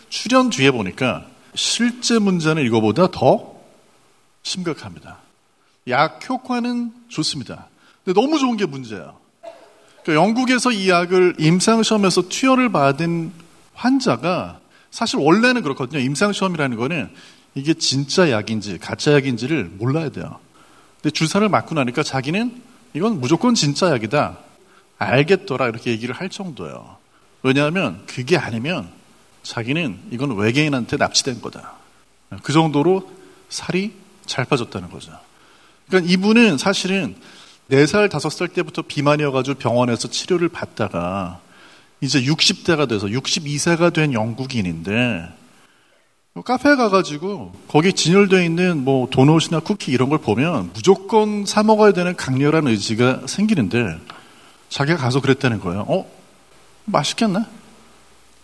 S14: 출연 뒤에 보니까 실제 문제는 이거보다 더 심각합니다. 약 효과는 좋습니다. 근데 너무 좋은 게 문제예요. 그러니까 영국에서 이 약을 임상시험에서 투여를 받은 환자가 사실 원래는 그렇거든요. 임상시험이라는 거는 이게 진짜 약인지 가짜 약인지를 몰라야 돼요. 근데 주사를 맞고 나니까 자기는 이건 무조건 진짜 약이다. 알겠더라 이렇게 얘기를 할 정도예요. 왜냐하면 그게 아니면 자기는 이건 외계인한테 납치된 거다. 그 정도로 살이 잘 빠졌다는 거죠. 그러니까 이분은 사실은 4살, 5살 때부터 비만이어가지고 병원에서 치료를 받다가 이제 60대가 돼서 62세가 된 영국인인데 카페에 가가지고 거기 진열되어 있는 뭐 도넛이나 쿠키 이런 걸 보면 무조건 사 먹어야 되는 강렬한 의지가 생기는데 자기가 가서 그랬다는 거예요. 어? 맛있겠나?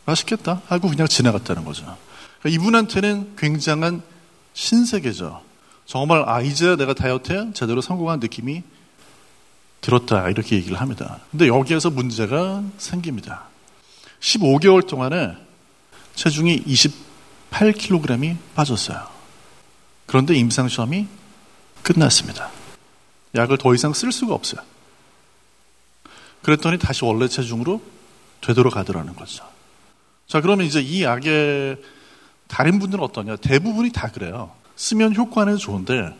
S14: 맛있겠다 하고 그냥 지나갔다는 거죠. 그러니까 이분한테는 굉장한 신세계죠. 정말 아 이제 내가 다이어트에 제대로 성공한 느낌이 들었다 이렇게 얘기를 합니다. 근데 여기에서 문제가 생깁니다. 15개월 동안에 체중이 28kg이 빠졌어요. 그런데 임상시험이 끝났습니다. 약을 더 이상 쓸 수가 없어요. 그랬더니 다시 원래 체중으로 되돌아가더라는 거죠. 자, 그러면 이제 이 약의 다른 분들은 어떠냐? 대부분이 다 그래요. 쓰면 효과는 좋은데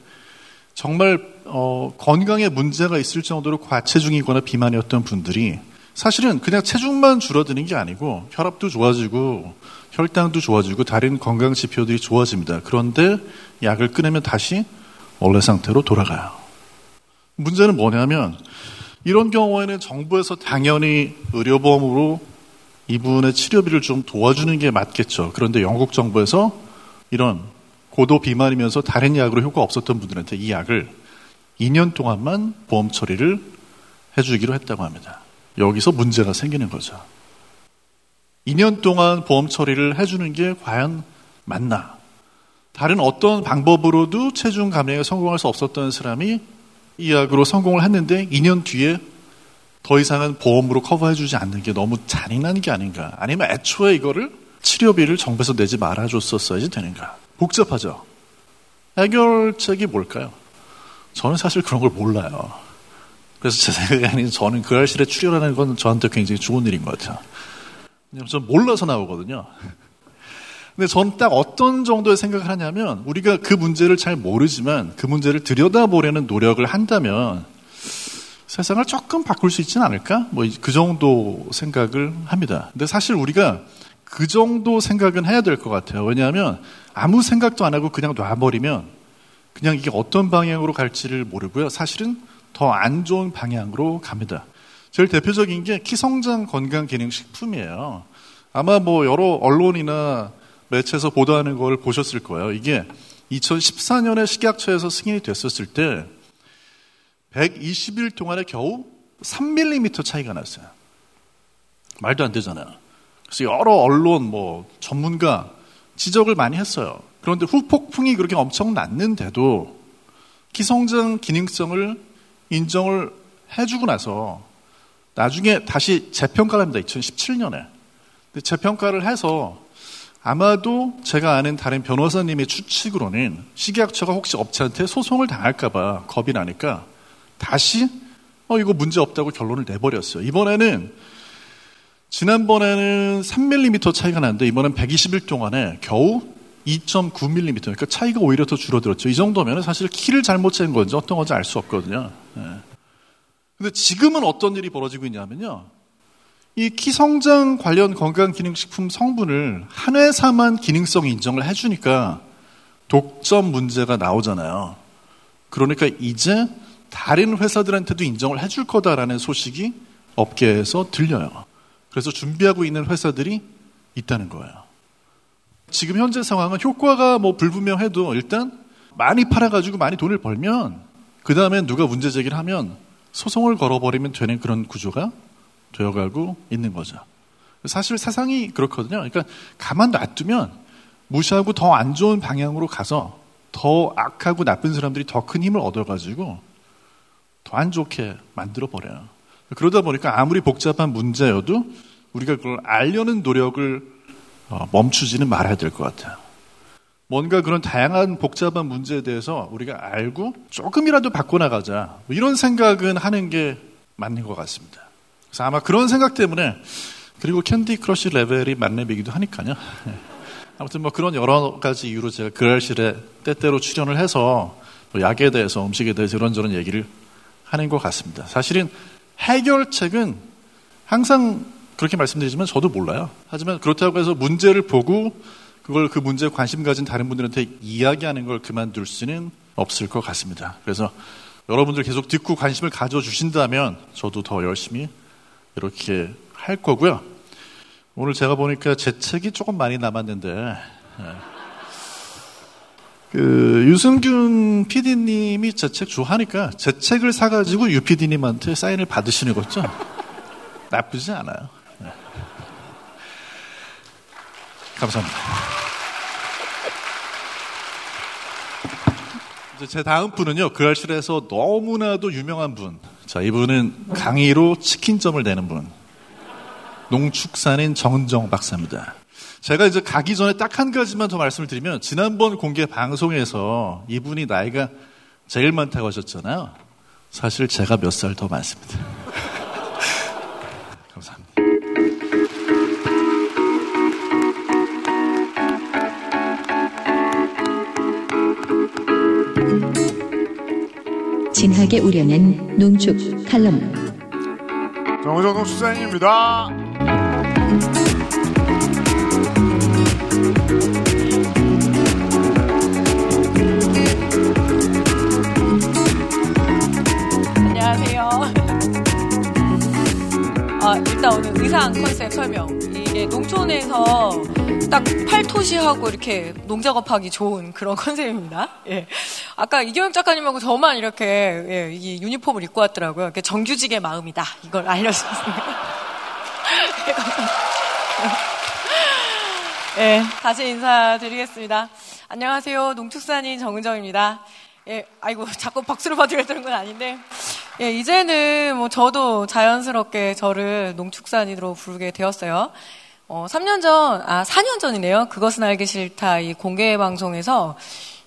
S14: 정말 어, 건강에 문제가 있을 정도로 과체중이거나 비만이었던 분들이 사실은 그냥 체중만 줄어드는 게 아니고 혈압도 좋아지고 혈당도 좋아지고 다른 건강 지표들이 좋아집니다. 그런데 약을 끊으면 다시 원래 상태로 돌아가요. 문제는 뭐냐면 이런 경우에는 정부에서 당연히 의료보험으로 이분의 치료비를 좀 도와주는 게 맞겠죠. 그런데 영국 정부에서 이런 고도 비만이면서 다른 약으로 효과 없었던 분들한테 이 약을 2년 동안만 보험 처리를 해주기로 했다고 합니다. 여기서 문제가 생기는 거죠. 2년 동안 보험 처리를 해주는 게 과연 맞나? 다른 어떤 방법으로도 체중 감량에 성공할 수 없었던 사람이 이 약으로 성공을 했는데 2년 뒤에 더 이상은 보험으로 커버해주지 않는 게 너무 잔인한 게 아닌가? 아니면 애초에 이거를 치료비를 정부에서 내지 말아줬었어야지 되는가? 복잡하죠? 해결책이 뭘까요? 저는 사실 그런 걸 몰라요. 그래서 제 아닌 저는 그 알실에 출연하는 건 저한테 굉장히 좋은 일인 것 같아요. 왜냐면 전 몰라서 나오거든요. 근데 저는 딱 어떤 정도의 생각을 하냐면 우리가 그 문제를 잘 모르지만 그 문제를 들여다보려는 노력을 한다면 세상을 조금 바꿀 수 있지는 않을까? 뭐 그 정도 생각을 합니다. 근데 사실 우리가 그 정도 생각은 해야 될 것 같아요. 왜냐하면 아무 생각도 안 하고 그냥 놔버리면 그냥 이게 어떤 방향으로 갈지를 모르고요. 사실은 더 안 좋은 방향으로 갑니다. 제일 대표적인 게 키성장 건강기능식품이에요. 아마 뭐 여러 언론이나 매체에서 보도하는 걸 보셨을 거예요. 이게 2014년에 식약처에서 승인이 됐었을 때 120일 동안에 겨우 3mm 차이가 났어요. 말도 안 되잖아요. 그래서 여러 언론, 뭐, 전문가 지적을 많이 했어요. 그런데 후폭풍이 그렇게 엄청 났는데도 기성장 기능성을 인정을 해주고 나서 나중에 다시 재평가를 합니다. 2017년에. 재평가를 해서 아마도 제가 아는 다른 변호사님의 추측으로는 식약처가 혹시 업체한테 소송을 당할까봐 겁이 나니까 다시 어 이거 문제 없다고 결론을 내버렸어요. 이번에는 지난번에는 3mm 차이가 났는데 이번엔 120일 동안에 겨우 2.9mm 그러니까 차이가 오히려 더 줄어들었죠. 이 정도면 사실 키를 잘못 잰 건지 어떤 건지 알 수 없거든요. 네. 근데 지금은 어떤 일이 벌어지고 있냐면요. 이 키 성장 관련 건강기능식품 성분을 한 회사만 기능성 인정을 해주니까 독점 문제가 나오잖아요. 그러니까 이제 다른 회사들한테도 인정을 해줄 거다라는 소식이 업계에서 들려요. 그래서 준비하고 있는 회사들이 있다는 거예요. 지금 현재 상황은 효과가 뭐 불분명해도 일단 많이 팔아가지고 많이 돈을 벌면 그 다음에 누가 문제 제기를 하면 소송을 걸어버리면 되는 그런 구조가 되어가고 있는 거죠. 사실 세상이 그렇거든요. 그러니까 가만 놔두면 무시하고 더 안 좋은 방향으로 가서 더 악하고 나쁜 사람들이 더 큰 힘을 얻어가지고 더 안 좋게 만들어 버려요. 그러다 보니까 아무리 복잡한 문제여도 우리가 그걸 알려는 노력을 어, 멈추지는 말아야 될 것 같아요. 뭔가 그런 다양한 복잡한 문제에 대해서 우리가 알고 조금이라도 바꿔나가자. 뭐 이런 생각은 하는 게 맞는 것 같습니다. 그래서 아마 그런 생각 때문에 그리고 캔디 크러쉬 레벨이 만렙이기도 하니까요. 아무튼 뭐 그런 여러 가지 이유로 제가 그랄실에 때때로 출연을 해서 뭐 약에 대해서 음식에 대해서 이런저런 얘기를 하는 것 같습니다. 사실은 해결책은 항상 그렇게 말씀드리지만 저도 몰라요. 하지만 그렇다고 해서 문제를 보고 그걸 그 문제에 관심 가진 다른 분들한테 이야기하는 걸 그만둘 수는 없을 것 같습니다. 그래서 여러분들 계속 듣고 관심을 가져주신다면 저도 더 열심히 이렇게 할 거고요. 오늘 제가 보니까 제 책이 조금 많이 남았는데, 예. 그, 유승균 PD님이 제 책 좋아하니까 제 책을 사가지고 유 PD님한테 사인을 받으시는 거죠? 나쁘지 않아요. 네. 감사합니다. 제 다음 분은요, 그 알실에서 너무나도 유명한 분. 자, 이분은 강의로 치킨점을 내는 분. 농축산인 정은정 박사입니다. 제가 이제 가기 전에 딱 한 가지만 더 말씀을 드리면, 지난번 공개 방송에서 이분이 나이가 제일 많다고 하셨잖아요. 사실 제가 몇 살 더 많습니다.
S1: 진하게 우려낸 농축 칼럼
S3: 정우정 수사님입니다.
S15: 안녕하세요. 아, 일단 오늘 의상 컨셉 설명. 이게 농촌에서 딱 팔토시하고 이렇게 농작업하기 좋은 그런 컨셉입니다. 예. 아까 이경영 작가님하고 저만 이렇게 예, 이 유니폼을 입고 왔더라고요. 이렇게 정규직의 마음이다. 이걸 알려주셨습니다. 예, 다시 인사드리겠습니다. 안녕하세요. 농축산인 정은정입니다. 예, 아이고, 자꾸 박수를 받으려 드는 건 아닌데, 예, 이제는 뭐 저도 자연스럽게 저를 농축산인으로 부르게 되었어요. 어, 3년 전, 아, 4년 전이네요. 그것은 알기 싫다. 이 공개 방송에서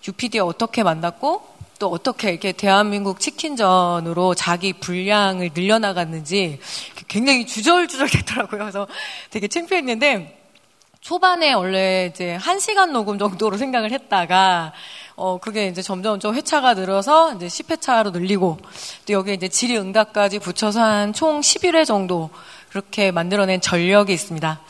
S15: UPD에 어떻게 만났고, 또 어떻게 이렇게 대한민국 치킨전으로 자기 분량을 늘려나갔는지 굉장히 주절주절 됐더라고요. 그래서 되게 창피했는데, 초반에 원래 이제 1시간 녹음 정도로 생각을 했다가, 어, 그게 이제 점점 좀 회차가 늘어서 이제 10회차로 늘리고, 또 여기에 이제 질의응답까지 붙여서 한 총 11회 정도 그렇게 만들어낸 전력이 있습니다.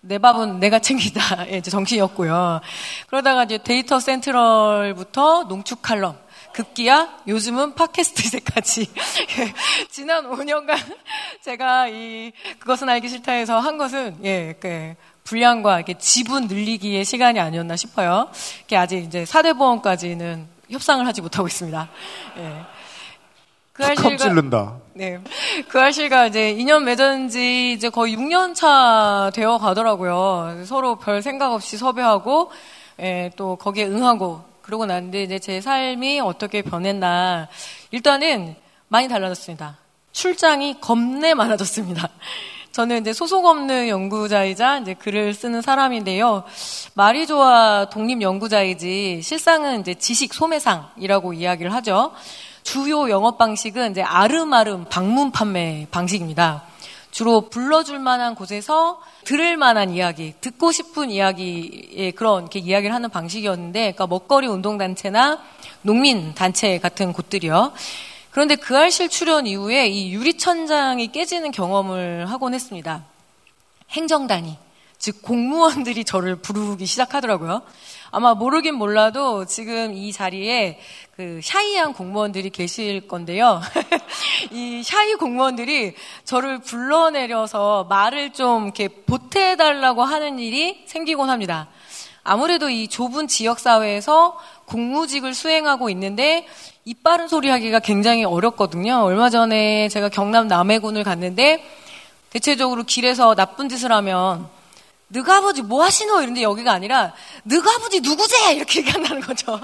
S15: 내 밥은 내가 챙기다. 예, 정신이었고요. 그러다가 이제 데이터 센트럴부터 농축 칼럼, 급기야 요즘은 팟캐스트에까지 지난 5년간 제가 이 그것은 알기 싫다에서 한 것은 예, 그 분량과 이렇게 지분 늘리기의 시간이 아니었나 싶어요. 이게 아직 이제 4대 보험까지는 협상을 하지 못하고 있습니다. 예. 그
S3: 알실가 찔른다.
S15: 네. 그 알실가 이제 2년 맺은 지 이제 거의 6년 차 되어 가더라고요. 서로 별 생각 없이 섭외하고, 예, 또 거기에 응하고, 그러고 났는데 이제 제 삶이 어떻게 변했나. 일단은 많이 달라졌습니다. 출장이 겁내 많아졌습니다. 저는 이제 소속 없는 연구자이자 이제 글을 쓰는 사람인데요. 말이 좋아 독립 연구자이지 실상은 이제 지식 소매상이라고 이야기를 하죠. 주요 영업 방식은 이제 아름아름 방문 판매 방식입니다. 주로 불러줄 만한 곳에서 들을 만한 이야기, 듣고 싶은 이야기의 그런 이렇게 이야기를 하는 방식이었는데, 그러니까 먹거리 운동단체나 농민단체 같은 곳들이요. 그런데 그 알실 출연 이후에 이 유리천장이 깨지는 경험을 하곤 했습니다. 행정단이, 즉 공무원들이 저를 부르기 시작하더라고요. 아마 모르긴 몰라도 지금 이 자리에 그 샤이한 공무원들이 계실 건데요. 이 샤이 공무원들이 저를 불러내려서 말을 좀 이렇게 보태달라고 하는 일이 생기곤 합니다. 아무래도 이 좁은 지역사회에서 공무직을 수행하고 있는데 입 바른 소리 하기가 굉장히 어렵거든요. 얼마 전에 제가 경남 남해군을 갔는데 대체적으로 길에서 나쁜 짓을 하면 너가 아버지 뭐 하시노? 이런데 여기가 아니라 너가 아버지 누구제? 이렇게 얘기한다는 거죠.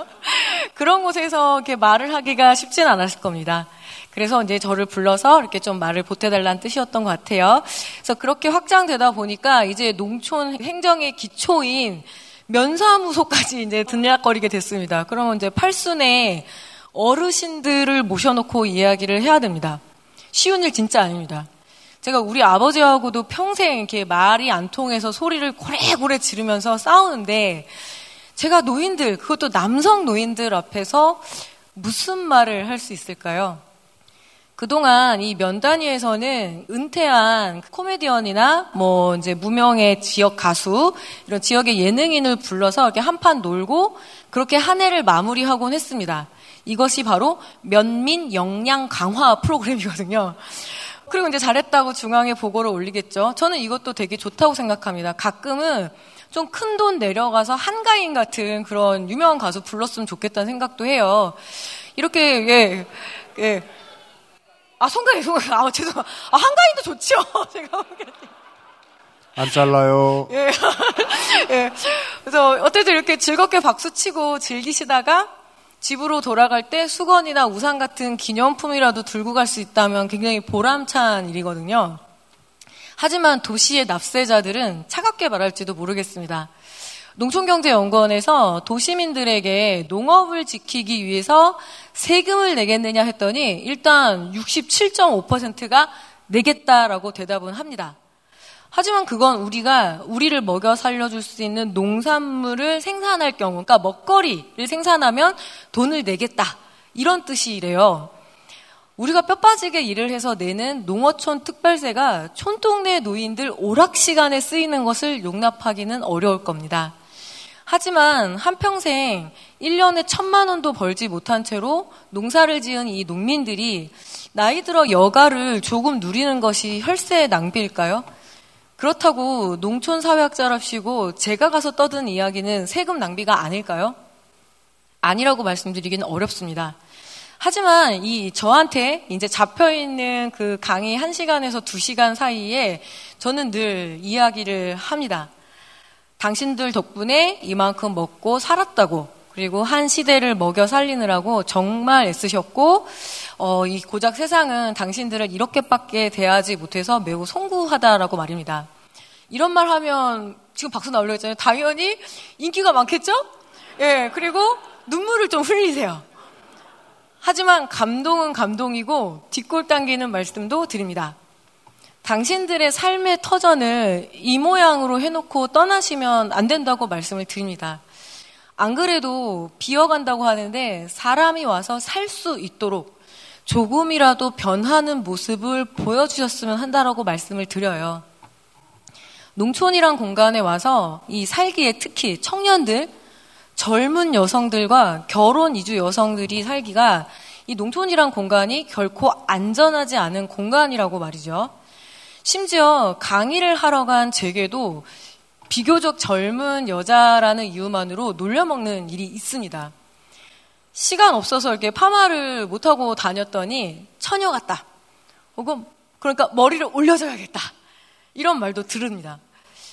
S15: 그런 곳에서 이렇게 말을 하기가 쉽진 않았을 겁니다. 그래서 이제 저를 불러서 이렇게 좀 말을 보태달라는 뜻이었던 것 같아요. 그래서 그렇게 확장되다 보니까 이제 농촌 행정의 기초인 면사무소까지 이제 들락거리게 됐습니다. 그러면 이제 팔순에 어르신들을 모셔놓고 이야기를 해야 됩니다. 쉬운 일 진짜 아닙니다. 제가 우리 아버지하고도 평생 이렇게 말이 안 통해서 소리를 고래고래 지르면서 싸우는데 제가 노인들, 그것도 남성 노인들 앞에서 무슨 말을 할 수 있을까요? 그동안 이 면단위에서는 은퇴한 코미디언이나 뭐 이제 무명의 지역 가수 이런 지역의 예능인을 불러서 이렇게 한판 놀고 그렇게 한 해를 마무리하곤 했습니다. 이것이 바로 면민 역량 강화 프로그램이거든요. 그리고 이제 잘했다고 중앙에 보고를 올리겠죠. 저는 이것도 되게 좋다고 생각합니다. 가끔은 좀 큰 돈 내려가서 한가인 같은 그런 유명한 가수 불렀으면 좋겠다는 생각도 해요. 이렇게 예, 예. 아, 송가인, 송가인. 아, 죄송. 아, 한가인도 좋죠. 제가
S3: 안 잘라요.
S15: 예. 예. 그래서 어쨌든 이렇게 즐겁게 박수 치고 즐기시다가 집으로 돌아갈 때 수건이나 우산 같은 기념품이라도 들고 갈 수 있다면 굉장히 보람찬 일이거든요. 하지만 도시의 납세자들은 차갑게 말할지도 모르겠습니다. 농촌경제연구원에서 도시민들에게 농업을 지키기 위해서 세금을 내겠느냐 했더니 일단 67.5%가 내겠다라고 대답은 합니다. 하지만 그건 우리가 우리를 먹여 살려줄 수 있는 농산물을 생산할 경우, 그러니까 먹거리를 생산하면 돈을 내겠다. 이런 뜻이래요. 우리가 뼈 빠지게 일을 해서 내는 농어촌 특별세가 촌동네 노인들 오락 시간에 쓰이는 것을 용납하기는 어려울 겁니다. 하지만 한평생 1년에 천만 원도 벌지 못한 채로 농사를 지은 이 농민들이 나이 들어 여가를 조금 누리는 것이 혈세의 낭비일까요? 그렇다고 농촌 사회학자랍시고 제가 가서 떠든 이야기는 세금 낭비가 아닐까요? 아니라고 말씀드리기는 어렵습니다. 하지만 이 저한테 이제 잡혀 있는 그 강의 1시간에서 2시간 사이에 저는 늘 이야기를 합니다. 당신들 덕분에 이만큼 먹고 살았다고 그리고 한 시대를 먹여 살리느라고 정말 애쓰셨고 어, 이 고작 세상은 당신들을 이렇게밖에 대하지 못해서 매우 송구하다라고 말입니다. 이런 말 하면 지금 박수 나올려 했잖아요. 당연히 인기가 많겠죠? 예, 그리고 눈물을 좀 흘리세요. 하지만 감동은 감동이고 뒷골 당기는 말씀도 드립니다. 당신들의 삶의 터전을 이 모양으로 해놓고 떠나시면 안 된다고 말씀을 드립니다. 안 그래도 비어간다고 하는데 사람이 와서 살 수 있도록 조금이라도 변하는 모습을 보여주셨으면 한다라고 말씀을 드려요. 농촌이란 공간에 와서 이 살기에 특히 청년들, 젊은 여성들과 결혼 이주 여성들이 살기가 이 농촌이란 공간이 결코 안전하지 않은 공간이라고 말이죠. 심지어 강의를 하러 간 제게도 비교적 젊은 여자라는 이유만으로 놀려먹는 일이 있습니다. 시간 없어서 이렇게 파마를 못하고 다녔더니 처녀 같다. 혹은 그러니까 머리를 올려줘야겠다. 이런 말도 들읍니다.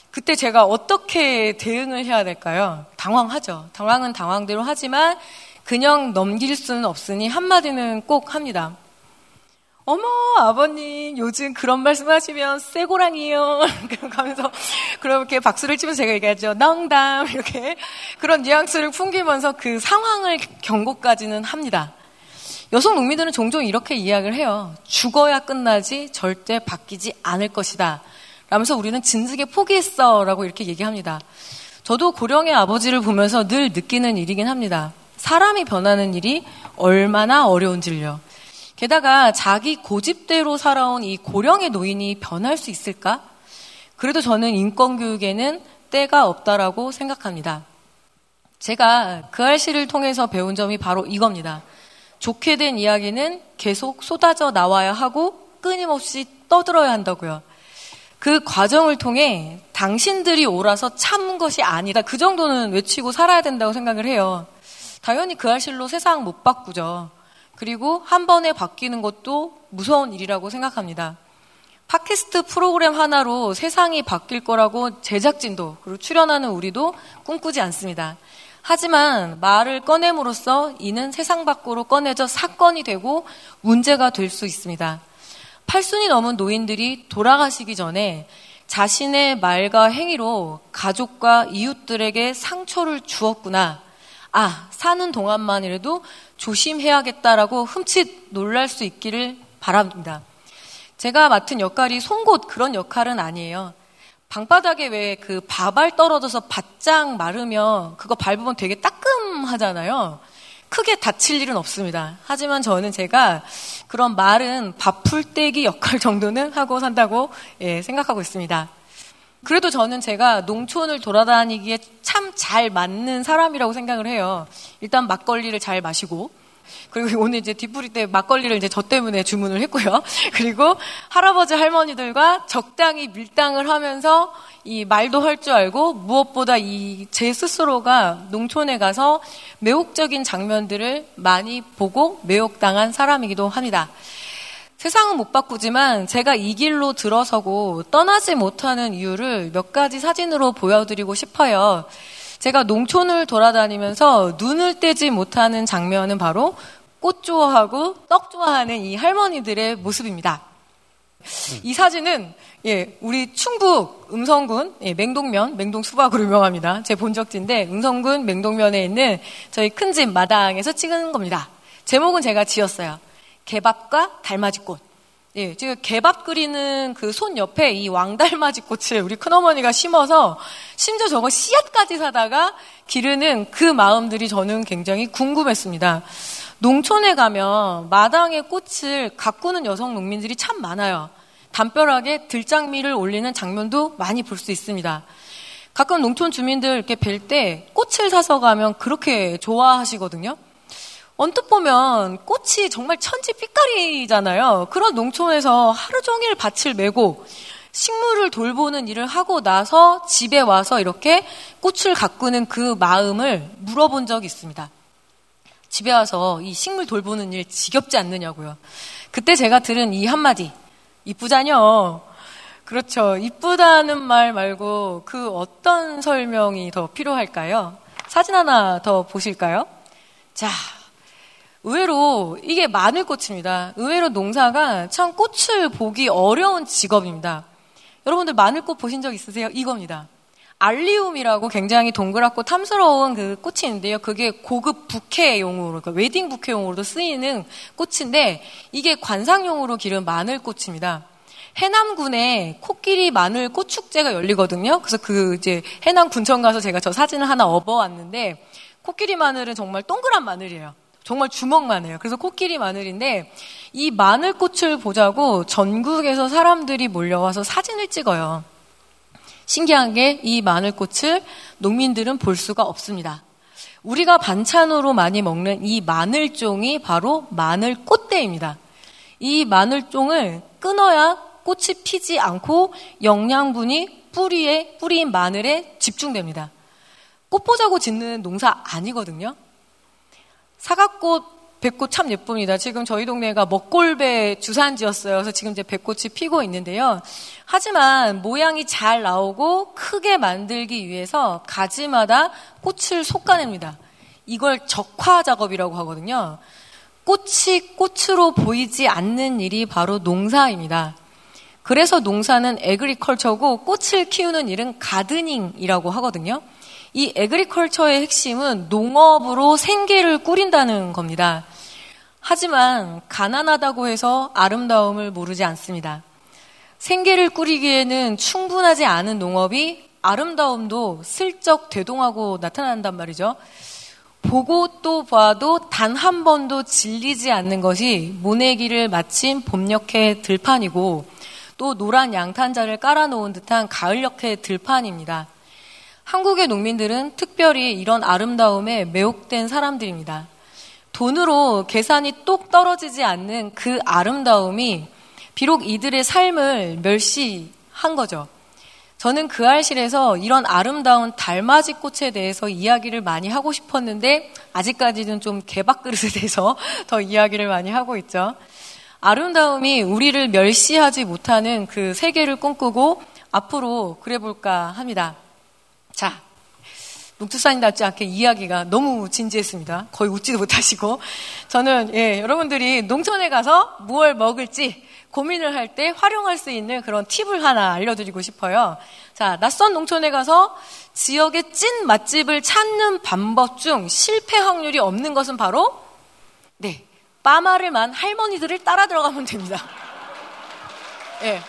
S15: 그때 제가 어떻게 대응을 해야 될까요? 당황하죠. 당황은 당황대로 하지만 그냥 넘길 수는 없으니 한마디는 꼭 합니다. 어머, 아버님, 요즘 그런 말씀 하시면 쇠고랑이에요. 가면서, 그렇게 박수를 치면서 제가 얘기하죠. 농담. 이렇게. 그런 뉘앙스를 풍기면서 그 상황을 경고까지는 합니다. 여성 농민들은 종종 이렇게 이야기를 해요. 죽어야 끝나지 절대 바뀌지 않을 것이다. 라면서 우리는 진즉에 포기했어. 라고 이렇게 얘기합니다. 저도 고령의 아버지를 보면서 늘 느끼는 일이긴 합니다. 사람이 변하는 일이 얼마나 어려운지를요. 게다가 자기 고집대로 살아온 이 고령의 노인이 변할 수 있을까? 그래도 저는 인권교육에는 때가 없다라고 생각합니다. 제가 그 알씨를 통해서 배운 점이 바로 이겁니다. 좋게 된 이야기는 계속 쏟아져 나와야 하고 끊임없이 떠들어야 한다고요. 그 과정을 통해 당신들이 옳아서 참은 것이 아니다. 그 정도는 외치고 살아야 된다고 생각을 해요. 당연히 그 알실로 세상 못 바꾸죠. 그리고 한 번에 바뀌는 것도 무서운 일이라고 생각합니다. 팟캐스트 프로그램 하나로 세상이 바뀔 거라고 제작진도 그리고 출연하는 우리도 꿈꾸지 않습니다. 하지만 말을 꺼냄으로써 이는 세상 밖으로 꺼내져 사건이 되고 문제가 될 수 있습니다. 팔순이 넘은 노인들이 돌아가시기 전에 자신의 말과 행위로 가족과 이웃들에게 상처를 주었구나. 아, 사는 동안만이라도 조심해야겠다라고 흠칫 놀랄 수 있기를 바랍니다. 제가 맡은 역할이 송곳 그런 역할은 아니에요. 방바닥에 왜 그 밥알 떨어져서 바짝 마르면 그거 밟으면 되게 따끔하잖아요. 크게 다칠 일은 없습니다. 하지만 저는 제가 그런 말은 밥풀떼기 역할 정도는 하고 산다고 예, 생각하고 있습니다. 그래도 저는 제가 농촌을 돌아다니기에 참 잘 맞는 사람이라고 생각을 해요. 일단 막걸리를 잘 마시고 그리고 오늘 이제 뒷부리 때 막걸리를 이제 저 때문에 주문을 했고요. 그리고 할아버지 할머니들과 적당히 밀당을 하면서 이 말도 할 줄 알고 무엇보다 이 제 스스로가 농촌에 가서 매혹적인 장면들을 많이 보고 매혹당한 사람이기도 합니다. 세상은 못 바꾸지만 제가 이 길로 들어서고 떠나지 못하는 이유를 몇 가지 사진으로 보여드리고 싶어요. 제가 농촌을 돌아다니면서 눈을 떼지 못하는 장면은 바로 꽃 좋아하고 떡 좋아하는 이 할머니들의 모습입니다. 이 사진은 예, 우리 충북 음성군 예, 맹동면, 맹동 수박으로 유명합니다. 제 본적지인데 음성군 맹동면에 있는 저희 큰 집 마당에서 찍은 겁니다. 제목은 제가 지었어요. 개밥과 달맞이꽃. 예, 지금 개밥 끓이는 그 손 옆에 이 왕달맞이 꽃을 우리 큰어머니가 심어서 심지어 저거 씨앗까지 사다가 기르는 그 마음들이 저는 굉장히 궁금했습니다. 농촌에 가면 마당에 꽃을 가꾸는 여성 농민들이 참 많아요. 담벼락에 들장미를 올리는 장면도 많이 볼 수 있습니다. 가끔 농촌 주민들 이렇게 뵐 때 꽃을 사서 가면 그렇게 좋아하시거든요. 언뜻 보면 꽃이 정말 천지 삐까리잖아요. 그런 농촌에서 하루 종일 밭을 메고 식물을 돌보는 일을 하고 나서 집에 와서 이렇게 꽃을 가꾸는 그 마음을 물어본 적이 있습니다. 집에 와서 이 식물 돌보는 일 지겹지 않느냐고요. 그때 제가 들은 이 한마디. 이쁘자뇨. 그렇죠. 이쁘다는 말 말고 그 어떤 설명이 더 필요할까요? 사진 하나 더 보실까요? 자, 의외로 이게 마늘꽃입니다. 의외로 농사가 참 꽃을 보기 어려운 직업입니다. 여러분들 마늘꽃 보신 적 있으세요? 이겁니다. 알리움이라고 굉장히 동그랗고 탐스러운 그 꽃이 있는데요. 그게 고급 부케용으로, 그러니까 웨딩 부케용으로도 쓰이는 꽃인데 이게 관상용으로 기른 마늘꽃입니다. 해남군에 코끼리 마늘 꽃축제가 열리거든요. 그래서 그 이제 해남 군청 가서 제가 저 사진을 하나 업어왔는데 코끼리 마늘은 정말 동그란 마늘이에요. 정말 주먹만해요. 그래서 코끼리 마늘인데 이 마늘꽃을 보자고 전국에서 사람들이 몰려와서 사진을 찍어요. 신기한 게 이 마늘꽃을 농민들은 볼 수가 없습니다. 우리가 반찬으로 많이 먹는 이 마늘종이 바로 마늘꽃대입니다. 이 마늘종을 끊어야 꽃이 피지 않고 영양분이 뿌리에 뿌린 마늘에 집중됩니다. 꽃 보자고 짓는 농사 아니거든요. 사과꽃 백꽃 참 예쁩니다. 지금 저희 동네가 먹골배 주산지였어요. 그래서 지금 이제 백꽃이 피고 있는데요. 하지만 모양이 잘 나오고 크게 만들기 위해서 가지마다 꽃을 솎아냅니다. 이걸 적화 작업이라고 하거든요. 꽃이 꽃으로 보이지 않는 일이 바로 농사입니다. 그래서 농사는 에그리컬처고 꽃을 키우는 일은 가드닝이라고 하거든요. 이 에그리컬처의 핵심은 농업으로 생계를 꾸린다는 겁니다. 하지만 가난하다고 해서 아름다움을 모르지 않습니다. 생계를 꾸리기에는 충분하지 않은 농업이 아름다움도 슬쩍 대동하고 나타난단 말이죠. 보고 또 봐도 단 한 번도 질리지 않는 것이 모내기를 마친 봄역의 들판이고 또 노란 양탄자를 깔아놓은 듯한 가을역의 들판입니다. 한국의 농민들은 특별히 이런 아름다움에 매혹된 사람들입니다. 돈으로 계산이 똑 떨어지지 않는 그 아름다움이 비록 이들의 삶을 멸시한 거죠. 저는 그 알실에서 이런 아름다운 달맞이 꽃에 대해서 이야기를 많이 하고 싶었는데 아직까지는 좀 개밥그릇에 대해서 더 이야기를 많이 하고 있죠. 아름다움이 우리를 멸시하지 못하는 그 세계를 꿈꾸고 앞으로 그래볼까 합니다. 자, 농투산이답지 않게 이야기가 너무 진지했습니다. 거의 웃지도 못하시고. 저는, 예, 여러분들이 농촌에 가서 무엇 먹을지 고민을 할 때 활용할 수 있는 그런 팁을 하나 알려드리고 싶어요. 자, 낯선 농촌에 가서 지역의 찐 맛집을 찾는 방법 중 실패 확률이 없는 것은 바로, 네, 빠마를 만 할머니들을 따라 들어가면 됩니다. 예.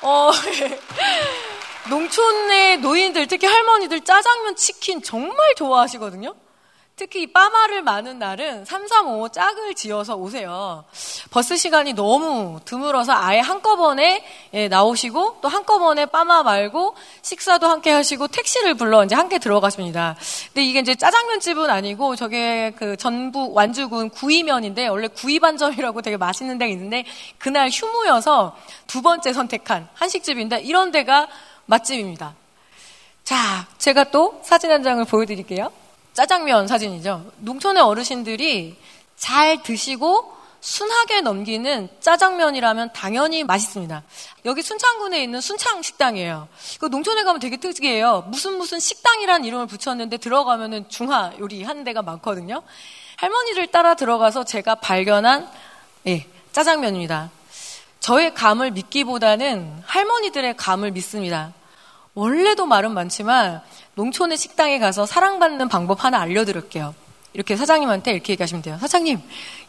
S15: 어, 농촌의 노인들, 특히 할머니들 짜장면 치킨 정말 좋아하시거든요. 특히 빠마를 많은 날은 335 짝을 지어서 오세요. 버스 시간이 너무 드물어서 아예 한꺼번에 예, 나오시고 또 한꺼번에 빠마 말고 식사도 함께 하시고 택시를 불러 이제 함께 들어가십니다. 근데 이게 이제 짜장면 집은 아니고 저게 그 전북 완주군 구이면인데 원래 구이반점이라고 되게 맛있는 데가 있는데 그날 휴무여서 두 번째 선택한 한식집인데 이런 데가 맛집입니다. 자, 제가 또 사진 한 장을 보여드릴게요. 짜장면 사진이죠. 농촌의 어르신들이 잘 드시고 순하게 넘기는 짜장면이라면 당연히 맛있습니다. 여기 순창군에 있는 순창 식당이에요. 그 농촌에 가면 되게 특이해요. 무슨 무슨 식당이라는 이름을 붙였는데 들어가면은 중화 요리 하는 데가 많거든요. 할머니를 따라 들어가서 제가 발견한 예, 짜장면입니다. 저의 감을 믿기보다는 할머니들의 감을 믿습니다. 원래도 말은 많지만 농촌의 식당에 가서 사랑받는 방법 하나 알려드릴게요. 이렇게 사장님한테 이렇게 얘기하시면 돼요. 사장님,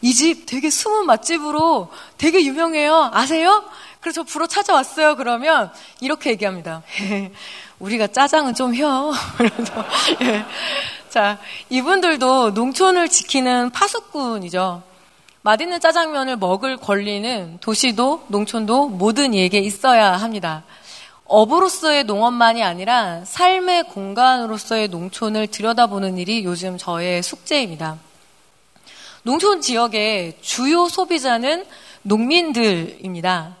S15: 이 집 되게 숨은 맛집으로 되게 유명해요. 아세요? 그래서 부러 찾아왔어요. 그러면 이렇게 얘기합니다. 우리가 짜장은 좀 혀. 예. 자, 이분들도 농촌을 지키는 파수꾼이죠. 맛있는 짜장면을 먹을 권리는 도시도 농촌도 모든 이에게 있어야 합니다. 어부로서의 농업만이 아니라 삶의 공간으로서의 농촌을 들여다보는 일이 요즘 저의 숙제입니다. 농촌 지역의 주요 소비자는 농민들입니다.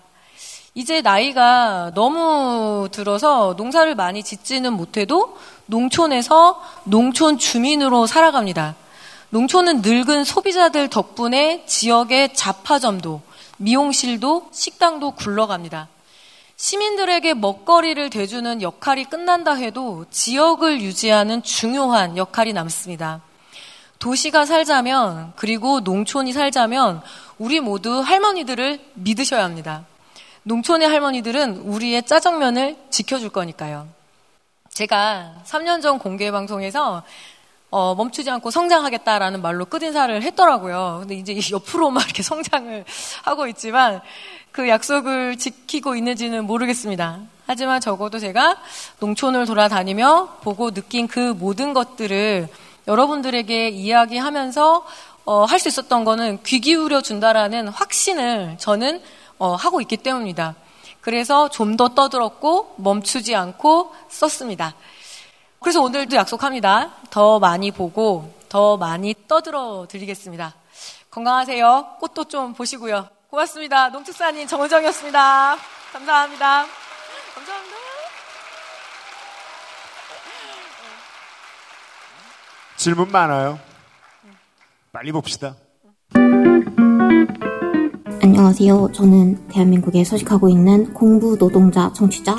S15: 이제 나이가 너무 들어서 농사를 많이 짓지는 못해도 농촌에서 농촌 주민으로 살아갑니다. 농촌은 늙은 소비자들 덕분에 지역의 잡화점도, 미용실도, 식당도 굴러갑니다. 시민들에게 먹거리를 대주는 역할이 끝난다 해도 지역을 유지하는 중요한 역할이 남습니다. 도시가 살자면, 그리고 농촌이 살자면, 우리 모두 할머니들을 믿으셔야 합니다. 농촌의 할머니들은 우리의 짜장면을 지켜줄 거니까요. 제가 3년 전 공개 방송에서 어, 멈추지 않고 성장하겠다라는 말로 끝인사를 했더라고요. 근데 이제 옆으로만 이렇게 성장을 하고 있지만 그 약속을 지키고 있는지는 모르겠습니다. 하지만 적어도 제가 농촌을 돌아다니며 보고 느낀 그 모든 것들을 여러분들에게 이야기하면서 어, 할 수 있었던 거는 귀 기울여 준다라는 확신을 저는 어, 하고 있기 때문입니다. 그래서 좀 더 떠들었고 멈추지 않고 썼습니다. 그래서 오늘도 약속합니다. 더 많이 보고 더 많이 떠들어 드리겠습니다. 건강하세요. 꽃도 좀 보시고요. 고맙습니다. 농축사님 정은정이었습니다. 감사합니다. 감사합니다.
S3: 질문 많아요. 빨리 봅시다.
S16: 안녕하세요. 저는 대한민국에 서식하고 있는 공부 노동자 청취자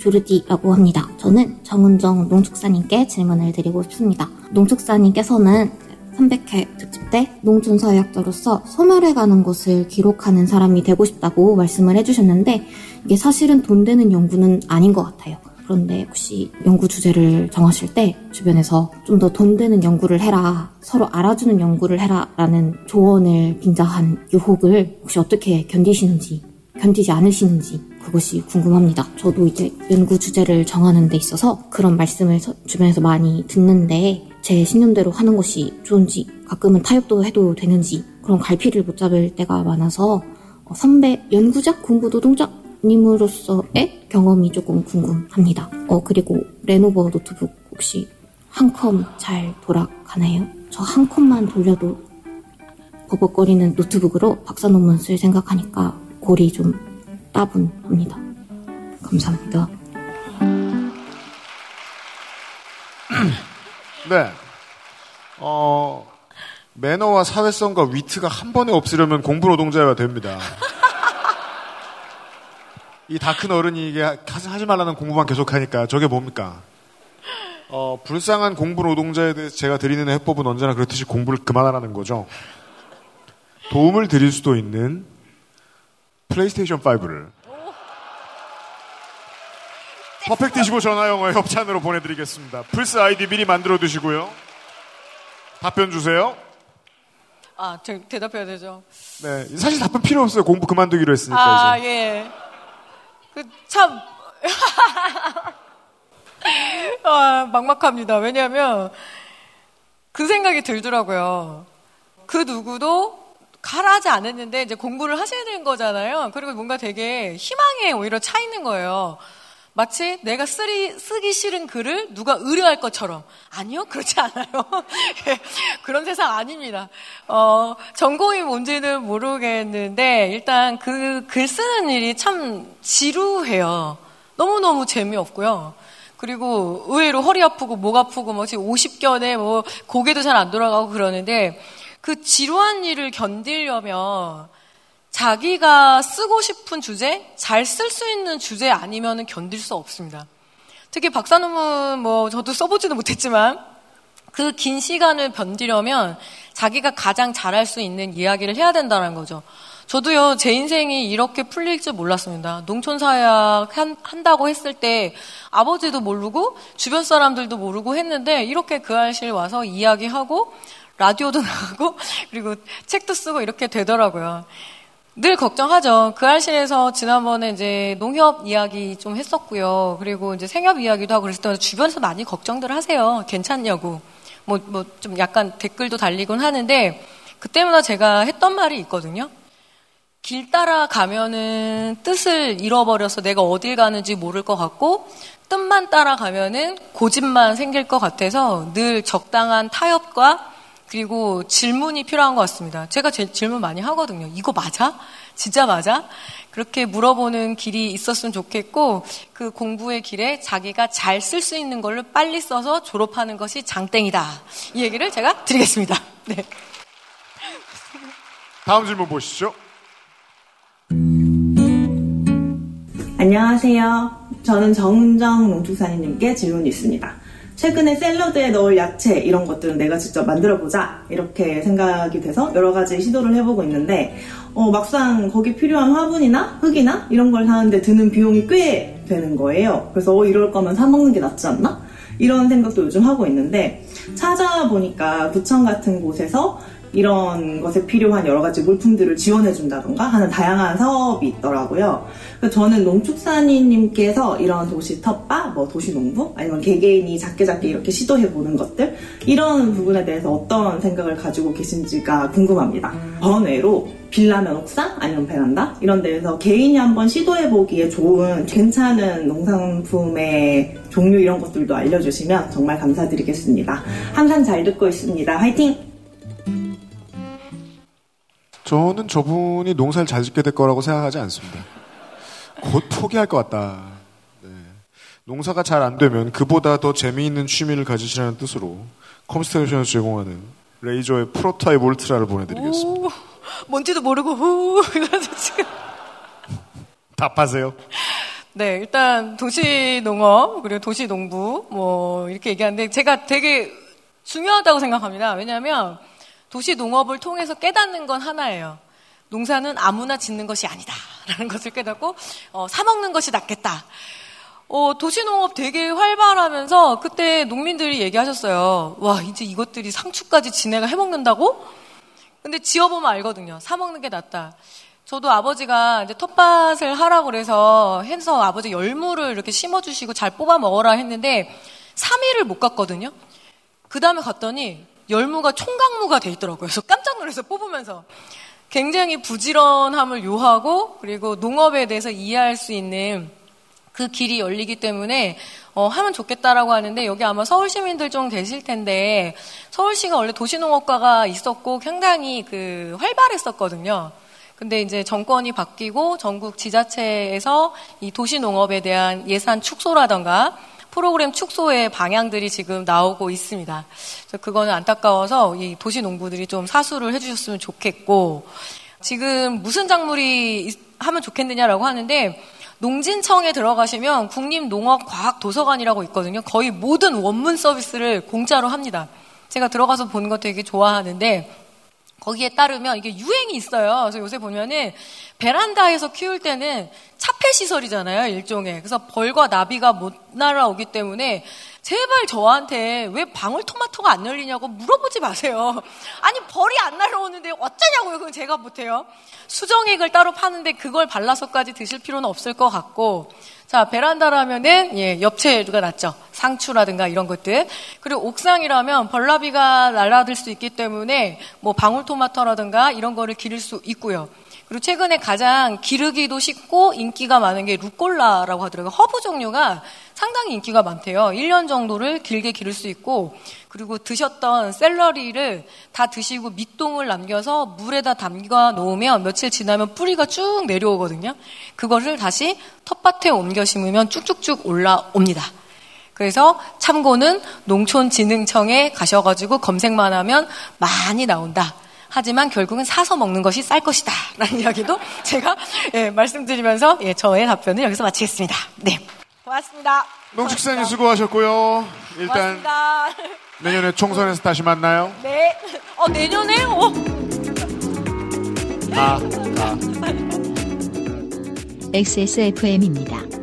S16: 조르디라고 합니다. 저는 정은정 농축사님께 질문을 드리고 싶습니다. 농축사님께서는 300회 특집 때 농촌사회학자로서 소멸해가는 것을 기록하는 사람이 되고 싶다고 말씀을 해주셨는데 이게 사실은 돈 되는 연구는 아닌 것 같아요. 그런데 혹시 연구 주제를 정하실 때 주변에서 좀 더 돈 되는 연구를 해라, 서로 알아주는 연구를 해라 라는 조언을 빈자한 유혹을 혹시 어떻게 견디시는지, 견디지 않으시는지 그것이 궁금합니다. 저도 이제 연구 주제를 정하는 데 있어서 그런 말씀을 주변에서 많이 듣는데 제 신념대로 하는 것이 좋은지 가끔은 타협도 해도 되는지 그런 갈피를 못 잡을 때가 많아서 어, 선배 연구자 공부 노동자 님으로서의 경험이 조금 궁금합니다. 어 그리고 레노버 노트북 혹시 한컴 잘 돌아가나요? 저 한컴만 돌려도 버벅거리는 노트북으로 박사 논문 쓸 생각하니까 골이 좀 따분합니다. 감사합니다.
S3: 네. 어, 매너와 사회성과 위트가 한 번에 없으려면 공부 노동자여야 됩니다. 이 다 큰 어른이 이게 하지 말라는 공부만 계속하니까 저게 뭡니까? 어, 불쌍한 공부 노동자에 대해서 제가 드리는 해법은 언제나 그렇듯이 공부를 그만하라는 거죠. 도움을 드릴 수도 있는 플레이스테이션 5를 퍼펙트 25 전화 영어 협찬으로 보내드리겠습니다. 플스 아이디 미리 만들어 두시고요. 답변 주세요.
S15: 아, 대, 대답해야 되죠.
S3: 네, 사실 답은 필요 없어요. 공부 그만두기로 했으니까
S15: 아,
S3: 이제.
S15: 예. 그, 참. 아, 막막합니다. 왜냐하면 그 생각이 들더라고요. 그 누구도 가라하지 않았는데 이제 공부를 하셔야 되는 거잖아요. 그리고 뭔가 되게 희망에 오히려 차 있는 거예요. 마치 내가 쓰리, 쓰기 싫은 글을 누가 의뢰할 것처럼. 아니요, 그렇지 않아요. 예, 그런 세상 아닙니다. 어, 전공이 뭔지는 모르겠는데, 일단 그 글 쓰는 일이 참 지루해요. 너무너무 재미없고요. 그리고 의외로 허리 아프고 목 아프고 뭐 지금 50견에 뭐 고개도 잘 안 돌아가고 그러는데 그 지루한 일을 견디려면 자기가 쓰고 싶은 주제, 잘 쓸 수 있는 주제 아니면 견딜 수 없습니다. 특히 박사 논문 뭐 저도 써보지도 못했지만 그 긴 시간을 견디려면 자기가 가장 잘할 수 있는 이야기를 해야 된다는 거죠. 저도요, 제 인생이 이렇게 풀릴 줄 몰랐습니다. 농촌사약 한 다고 했을 때 아버지도 모르고 주변 사람들도 모르고 했는데 이렇게 그 알실 와서 이야기하고 라디오도 나가고 그리고 책도 쓰고 이렇게 되더라고요. 늘 걱정하죠. 그 알실에서 지난번에 이제 농협 이야기 좀 했었고요. 그리고 이제 생협 이야기도 하고 그랬을 때 주변에서 많이 걱정들 하세요. 괜찮냐고. 뭐, 뭐 좀 약간 댓글도 달리곤 하는데 그때마다 제가 했던 말이 있거든요. 길 따라 가면은 뜻을 잃어버려서 내가 어딜 가는지 모를 것 같고 뜻만 따라가면은 고집만 생길 것 같아서 늘 적당한 타협과 그리고 질문이 필요한 것 같습니다. 제가 제 질문 많이 하거든요. 이거 맞아? 진짜 맞아? 그렇게 물어보는 길이 있었으면 좋겠고 그 공부의 길에 자기가 잘 쓸 수 있는 걸로 빨리 써서 졸업하는 것이 장땡이다. 이 얘기를 제가 드리겠습니다. 네.
S3: 다음 질문 보시죠.
S17: 안녕하세요. 저는 정은정 농축사님께 질문이 있습니다. 최근에 샐러드에 넣을 야채 이런 것들은 내가 직접 만들어 보자 이렇게 생각이 돼서 여러 가지 시도를 해보고 있는데 어, 막상 거기 필요한 화분이나 흙이나 이런 걸 사는데 드는 비용이 꽤 되는 거예요. 그래서 어, 이럴 거면 사 먹는 게 낫지 않나? 이런 생각도 요즘 하고 있는데 찾아보니까 구청 같은 곳에서 이런 것에 필요한 여러 가지 물품들을 지원해준다던가 하는 다양한 사업이 있더라고요. 저는 농축산인님께서 이런 도시 텃밭, 뭐 도시 농부, 아니면 개개인이 작게 작게 이렇게 시도해보는 것들, 이런 부분에 대해서 어떤 생각을 가지고 계신지가 궁금합니다. 번외로 빌라면 옥상 아니면 베란다 이런 데에서 개인이 한번 시도해 보기에 좋은 괜찮은 농산품의 종류 이런 것들도 알려주시면 정말 감사드리겠습니다. 항상 잘 듣고 있습니다. 화이팅!
S3: 저는 저분이 농사를 잘 짓게 될 거라고 생각하지 않습니다. 곧 포기할 것 같다. 네. 농사가 잘 안 되면 그보다 더 재미있는 취미를 가지시라는 뜻으로 컴스테이션에서 제공하는 레이저의 프로타입 울트라를 보내드리겠습니다.
S15: 오, 뭔지도 모르고 후 이러면서 지금
S3: 답하세요.
S15: 네, 일단 도시 농업 그리고 도시 농부 뭐 이렇게 얘기하는데 제가 되게 중요하다고 생각합니다. 왜냐하면 도시 농업을 통해서 깨닫는 건 하나예요. 농사는 아무나 짓는 것이 아니다. 라는 것을 깨닫고, 어, 사먹는 것이 낫겠다. 어, 도시농업 되게 활발하면서 그때 농민들이 얘기하셨어요. 와, 이제 이것들이 상추까지 지네가 해먹는다고? 근데 지어보면 알거든요. 사먹는 게 낫다. 저도 아버지가 이제 텃밭을 하라고 그래서 해서 아버지 열무를 이렇게 심어주시고 잘 뽑아 먹어라 했는데 3일을 못 갔거든요. 그 다음에 갔더니 열무가 총각무가 돼 있더라고요. 그래서 깜짝 놀라서 뽑으면서. 굉장히 부지런함을 요하고 그리고 농업에 대해서 이해할 수 있는 그 길이 열리기 때문에 어, 하면 좋겠다라고 하는데 여기 아마 서울 시민들 좀 계실 텐데 서울시가 원래 도시농업과가 있었고 상당히 그 활발했었거든요. 근데 이제 정권이 바뀌고 전국 지자체에서 이 도시농업에 대한 예산 축소라던가 프로그램 축소의 방향들이 지금 나오고 있습니다. 그거는 안타까워서 이 도시 농부들이 좀 사수를 해주셨으면 좋겠고 지금 무슨 작물이 하면 좋겠느냐라고 하는데 농진청에 들어가시면 국립농업과학도서관이라고 있거든요. 거의 모든 원문 서비스를 공짜로 합니다. 제가 들어가서 보는 거 되게 좋아하는데 거기에 따르면 이게 유행이 있어요. 그래서 요새 보면은 베란다에서 키울 때는 찹 탑폐 시설이잖아요, 일종의. 그래서 벌과 나비가 못 날아오기 때문에 제발 저한테 왜 방울토마토가 안 열리냐고 물어보지 마세요. 아니, 벌이 안 날아오는데 어쩌냐고요, 그건 제가 못해요. 수정액을 따로 파는데 그걸 발라서까지 드실 필요는 없을 것 같고, 자, 베란다라면은, 예, 엽채가 낫죠. 상추라든가 이런 것들. 그리고 옥상이라면 벌나비가 날아들 수 있기 때문에 뭐 방울토마토라든가 이런 거를 기를 수 있고요. 그리고 최근에 가장 기르기도 쉽고 인기가 많은 게 루꼴라라고 하더라고요. 허브 종류가 상당히 인기가 많대요. 1년 정도를 길게 기를 수 있고 그리고 드셨던 샐러리를 다 드시고 밑동을 남겨서 물에다 담가 놓으면 며칠 지나면 뿌리가 쭉 내려오거든요. 그거를 다시 텃밭에 옮겨 심으면 쭉쭉쭉 올라옵니다. 그래서 참고는 농촌진흥청에 가셔가지고 검색만 하면 많이 나온다. 하지만 결국은 사서 먹는 것이 쌀 것이다. 라는 이야기도 제가 예, 말씀드리면서 예, 저의 답변을 여기서 마치겠습니다. 네. 고맙습니다.
S3: 농축산인 수고하셨고요. 일단
S15: 고맙습니다.
S3: 내년에 총선에서 다시 만나요.
S15: 네. 어, 내년에? 어.
S3: 아, 아.
S1: XSFM입니다.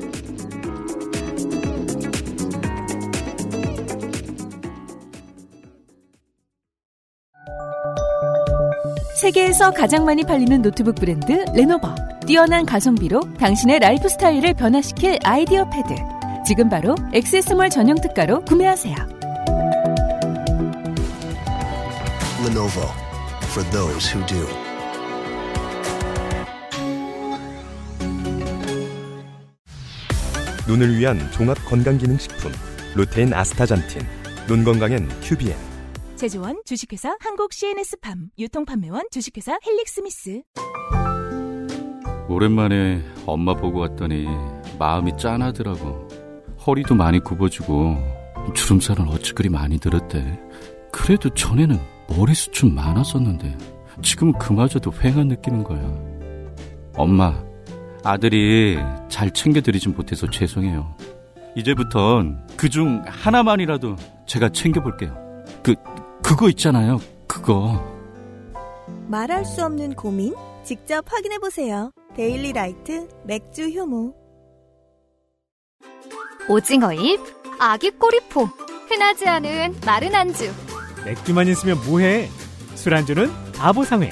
S9: 세계에서 가장 많이 팔리는 노트북 브랜드 레노버. 뛰어난 가성비로 당신의 라이프 스타일을 변화시킬 아이디어 패드. 지금 바로 액세스몰 전용 특가로 구매하세요.
S18: Lenovo for those who do.
S8: 눈을 위한 종합 건강 기능 식품 루테인 아스타잔틴 눈 건강엔 큐비엔
S9: 제조원 주식회사 한국 CNS팜 유통판매원 주식회사 헬릭스미스
S19: 오랜만에 엄마 보고 왔더니 마음이 짠하더라고. 허리도 많이 굽어지고 주름살은 어찌 그리 많이 들었대. 그래도 전에는 머리숱 많았었는데 지금은 그마저도 휑한 느끼는 거야. 엄마, 아들이 잘 챙겨드리진 못해서 죄송해요. 이제부턴 그중 하나만이라도 제가 챙겨볼게요. 그, 그거 있잖아요. 그거.
S12: 말할 수 없는 고민? 직접 확인해 보세요. 데일리 라이트 맥주 효모.
S11: 오징어 잎, 아기 꼬리포, 흔하지 않은 마른 안주.
S10: 맥주만 있으면 뭐해? 술안주는 바보상회.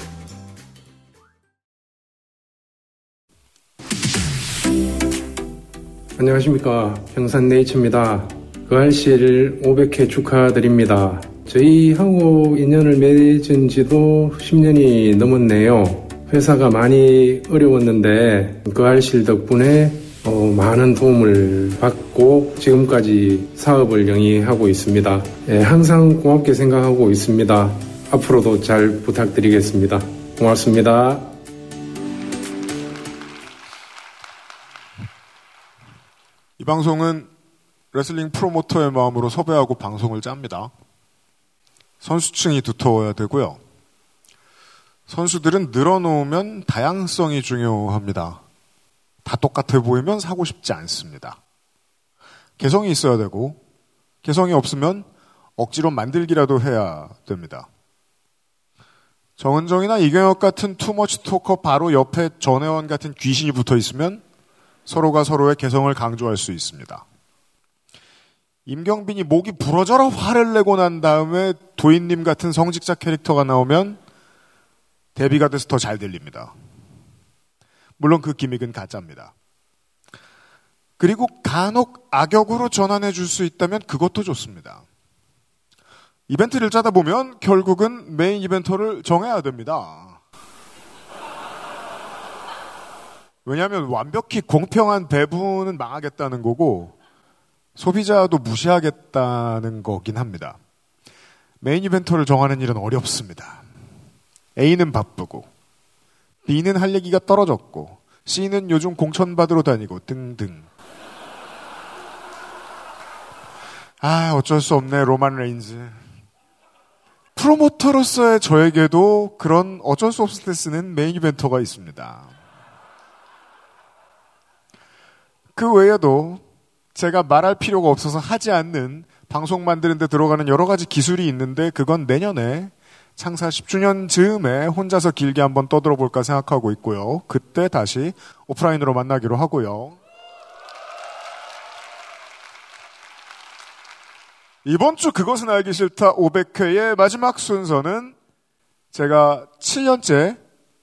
S20: 안녕하십니까. 평산네이처입니다. 그 알씨를 500회 축하드립니다. 저희하고 인연을 맺은 지도 10년이 넘었네요. 회사가 많이 어려웠는데 그 알실 덕분에 어, 많은 도움을 받고 지금까지 사업을 영위하고 있습니다. 예, 항상 고맙게 생각하고 있습니다. 앞으로도 잘 부탁드리겠습니다. 고맙습니다.
S3: 이 방송은 레슬링 프로모터의 마음으로 섭외하고 방송을 짭니다. 선수층이 두터워야 되고요. 선수들은 늘어놓으면 다양성이 중요합니다. 다 똑같아 보이면 사고 싶지 않습니다. 개성이 있어야 되고, 개성이 없으면 억지로 만들기라도 해야 됩니다. 정은정이나 이경혁 같은 투머치 토커 바로 옆에 전혜원 같은 귀신이 붙어 있으면 서로가 서로의 개성을 강조할 수 있습니다. 임경빈이 목이 부러져라 화를 내고 난 다음에 도인님 같은 성직자 캐릭터가 나오면 데뷔가 돼서 더 잘 들립니다. 물론 그 기믹은 가짜입니다. 그리고 간혹 악역으로 전환해 줄 수 있다면 그것도 좋습니다. 이벤트를 짜다 보면 결국은 메인 이벤터를 정해야 됩니다. 왜냐하면 완벽히 공평한 배분은 망하겠다는 거고 소비자도 무시하겠다는 거긴 합니다. main eventer를 정하는 일은 어렵습니다. A는 바쁘고 B는 할 얘기가 떨어졌고 C는 요즘 공천 받으러 다니고 등등. 아 어쩔 수 없네 로만 레인즈. 프로모터로서의 저에게도 그런 어쩔 수 없을 때 쓰는 main eventer가 있습니다. 그 외에도 제가 말할 필요가 없어서 하지 않는 방송 만드는데 들어가는 여러 가지 기술이 있는데 그건 내년에 창사 10주년 즈음에 혼자서 길게 한번 떠들어 볼까 생각하고 있고요. 그때 다시 오프라인으로 만나기로 하고요. 이번 주 그것은 알기 싫다 500회의 마지막 순서는 제가 7년째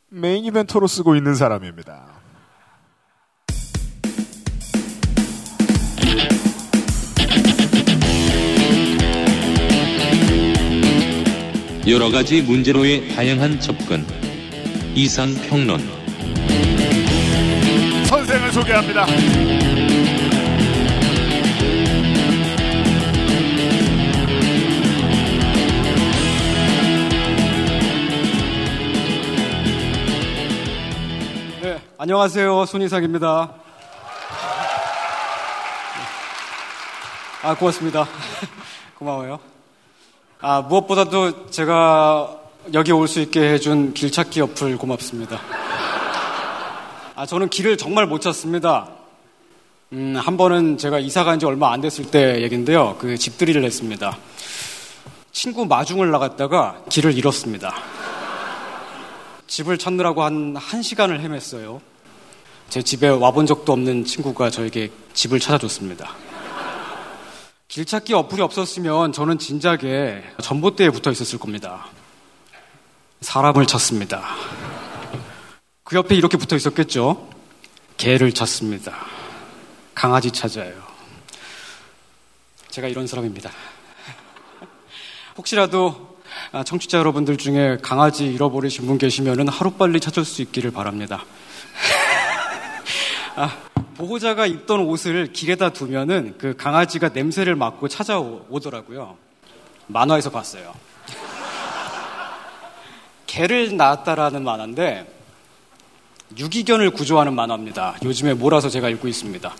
S3: 메인 이벤터로 쓰고 있는 사람입니다.
S21: 여러 가지 문제로의 다양한 접근. 이상 평론.
S3: 선생을 소개합니다.
S22: 네, 안녕하세요. 손희상입니다. 아, 고맙습니다. 고마워요. 아, 무엇보다도 제가 여기 올 수 있게 해준 길찾기 어플 고맙습니다. 아, 저는 길을 정말 못 찾습니다. 음, 한 번은 제가 이사 간 지 얼마 안 됐을 때 얘긴데요. 그 집들이를 했습니다. 친구 마중을 나갔다가 길을 잃었습니다. 집을 찾느라고 한 1시간을 헤맸어요. 제 집에 와본 적도 없는 친구가 저에게 집을 찾아줬습니다. 길찾기 어플이 없었으면 저는 진작에 전봇대에 붙어 있었을 겁니다. 사람을 찾습니다. 그 옆에 이렇게 붙어 있었겠죠? 개를 찾습니다. 강아지 찾아요. 제가 이런 사람입니다. 혹시라도 청취자 여러분들 중에 강아지 잃어버리신 분 계시면 하루빨리 찾을 수 있기를 바랍니다. 아, 보호자가 입던 옷을 길에다 두면은 그 강아지가 냄새를 맡고 찾아오더라고요. 만화에서 봤어요. 개를 낳았다라는 만화인데 유기견을 구조하는 만화입니다. 요즘에 몰아서 제가 읽고 있습니다.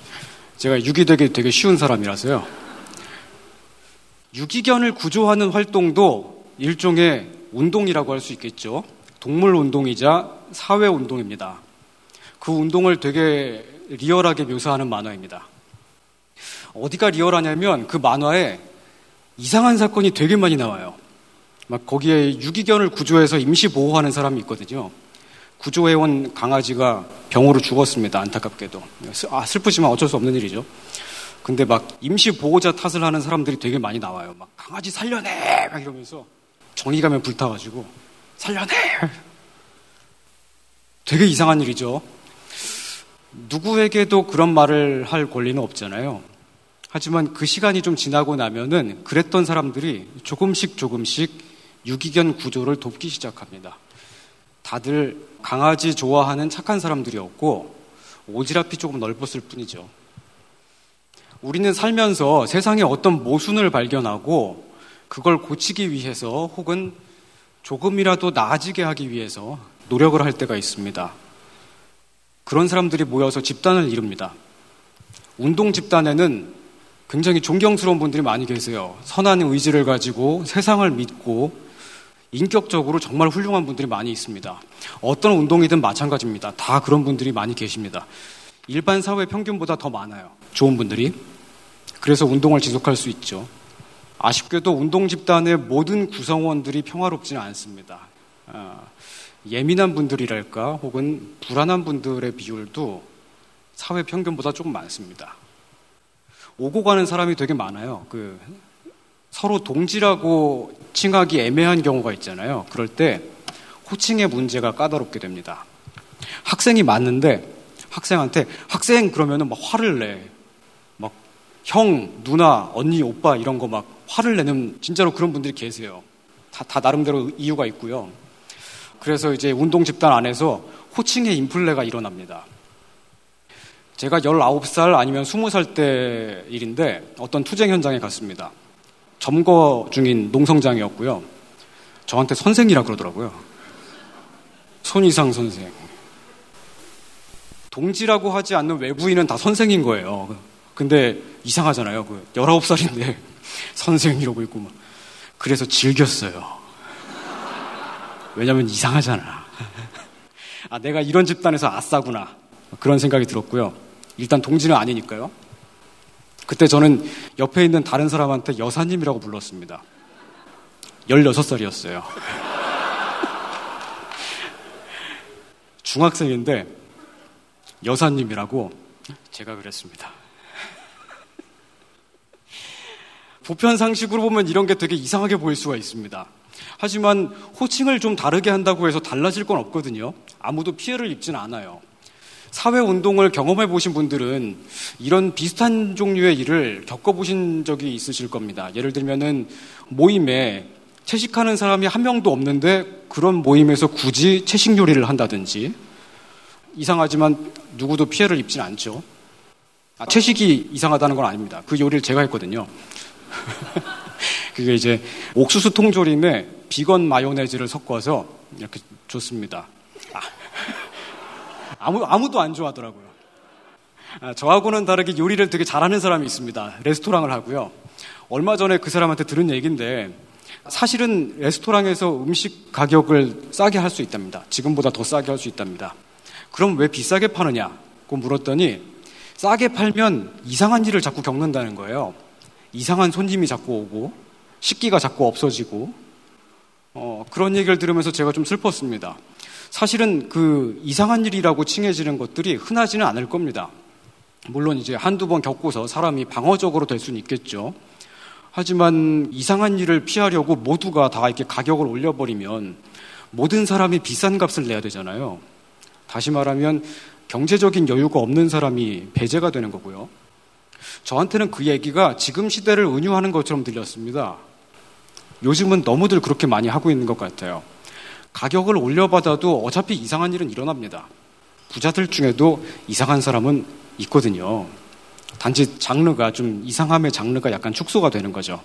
S22: 제가 유기되기 되게 쉬운 사람이라서요. 유기견을 구조하는 활동도 일종의 운동이라고 할 수 있겠죠. 동물 운동이자 사회 운동입니다. 그 운동을 되게 리얼하게 묘사하는 만화입니다. 어디가 리얼하냐면 그 만화에 이상한 사건이 되게 많이 나와요. 막 거기에 유기견을 구조해서 임시 보호하는 사람이 있거든요. 구조해온 강아지가 병으로 죽었습니다. 안타깝게도. 아, 슬프지만 어쩔 수 없는 일이죠. 근데 막 임시 보호자 탓을 하는 사람들이 되게 많이 나와요. 막 강아지 살려내! 막 이러면서 정의감에 불타가지고 살려내! 되게 이상한 일이죠. 누구에게도 그런 말을 할 권리는 없잖아요. 하지만 그 시간이 좀 지나고 나면은 그랬던 사람들이 조금씩 조금씩 유기견 구조를 돕기 시작합니다. 다들 강아지 좋아하는 착한 사람들이었고 오지랖이 조금 넓었을 뿐이죠. 우리는 살면서 세상에 어떤 모순을 발견하고 그걸 고치기 위해서 혹은 조금이라도 나아지게 하기 위해서 노력을 할 때가 있습니다. 그런 사람들이 모여서 집단을 이룹니다. 운동 집단에는 굉장히 존경스러운 분들이 많이 계세요. 선한 의지를 가지고 세상을 믿고 인격적으로 정말 훌륭한 분들이 많이 있습니다. 어떤 운동이든 마찬가지입니다. 다 그런 분들이 많이 계십니다. 일반 사회 평균보다 더 많아요. 좋은 분들이. 그래서 운동을 지속할 수 있죠. 아쉽게도 운동 집단의 모든 구성원들이 평화롭지는 않습니다. 어, 예민한 분들이랄까 혹은 불안한 분들의 비율도 사회 평균보다 조금 많습니다. 오고 가는 사람이 되게 많아요. 그 서로 동지라고 칭하기 애매한 경우가 있잖아요. 그럴 때 호칭의 문제가 까다롭게 됩니다. 학생이 맞는데 학생한테 학생 그러면은 막 화를 내. 막 형, 누나, 언니, 오빠 이런 거 막 화를 내는 진짜로 그런 분들이 계세요. 다, 다 나름대로 이유가 있고요. 그래서 이제 운동 집단 안에서 호칭의 인플레가 일어납니다. 제가 19살 아니면 20살 때 일인데 어떤 투쟁 현장에 갔습니다. 점거 중인 농성장이었고요. 저한테 선생이라 그러더라고요. 손이상 선생. 동지라고 하지 않는 외부인은 다 선생인 거예요. 근데 이상하잖아요. 그 19살인데 선생 이러고 있고 막. 그래서 즐겼어요. 왜냐면 이상하잖아. 아, 내가 이런 집단에서 아싸구나. 그런 생각이 들었고요. 일단 동지는 아니니까요. 그때 저는 옆에 있는 다른 사람한테 여사님이라고 불렀습니다. 16살이었어요. 중학생인데 여사님이라고 제가 그랬습니다. 보편 상식으로 보면 이런 게 되게 이상하게 보일 수가 있습니다. 하지만 호칭을 좀 다르게 한다고 해서 달라질 건 없거든요. 아무도 피해를 입지는 않아요. 사회 운동을 경험해 보신 분들은 이런 비슷한 종류의 일을 겪어보신 적이 있으실 겁니다. 예를 들면은 모임에 채식하는 사람이 한 명도 없는데 그런 모임에서 굳이 채식 요리를 한다든지 이상하지만 누구도 피해를 입진 않죠. 아, 채식이 이상하다는 건 아닙니다. 그 요리를 제가 했거든요. 그게 이제 옥수수 통조림에 비건 마요네즈를 섞어서 이렇게 줬습니다. 아, 무 아무도 안 좋아하더라고요. 아, 저하고는 다르게 요리를 되게 잘하는 사람이 있습니다. 레스토랑을 하고요. 얼마 전에 그 사람한테 들은 얘기인데 사실은 레스토랑에서 음식 가격을 싸게 할 수 있답니다. 지금보다 더 싸게 할 수 있답니다. 그럼 왜 비싸게 파느냐고 물었더니 싸게 팔면 이상한 일을 자꾸 겪는다는 거예요. 이상한 손님이 자꾸 오고 식기가 자꾸 없어지고 어, 그런 얘기를 들으면서 제가 좀 슬펐습니다. 사실은 그 이상한 일이라고 칭해지는 것들이 흔하지는 않을 겁니다. 물론 이제 한두 번 겪고서 사람이 방어적으로 될 수는 있겠죠. 하지만 이상한 일을 피하려고 모두가 다 이렇게 가격을 올려버리면 모든 사람이 비싼 값을 내야 되잖아요. 다시 말하면 경제적인 여유가 없는 사람이 배제가 되는 거고요. 저한테는 그 얘기가 지금 시대를 은유하는 것처럼 들렸습니다. 요즘은 너무들 그렇게 많이 하고 있는 것 같아요. 가격을 올려받아도 어차피 이상한 일은 일어납니다. 부자들 중에도 이상한 사람은 있거든요. 단지 장르가 좀 이상함의 장르가 약간 축소가 되는 거죠.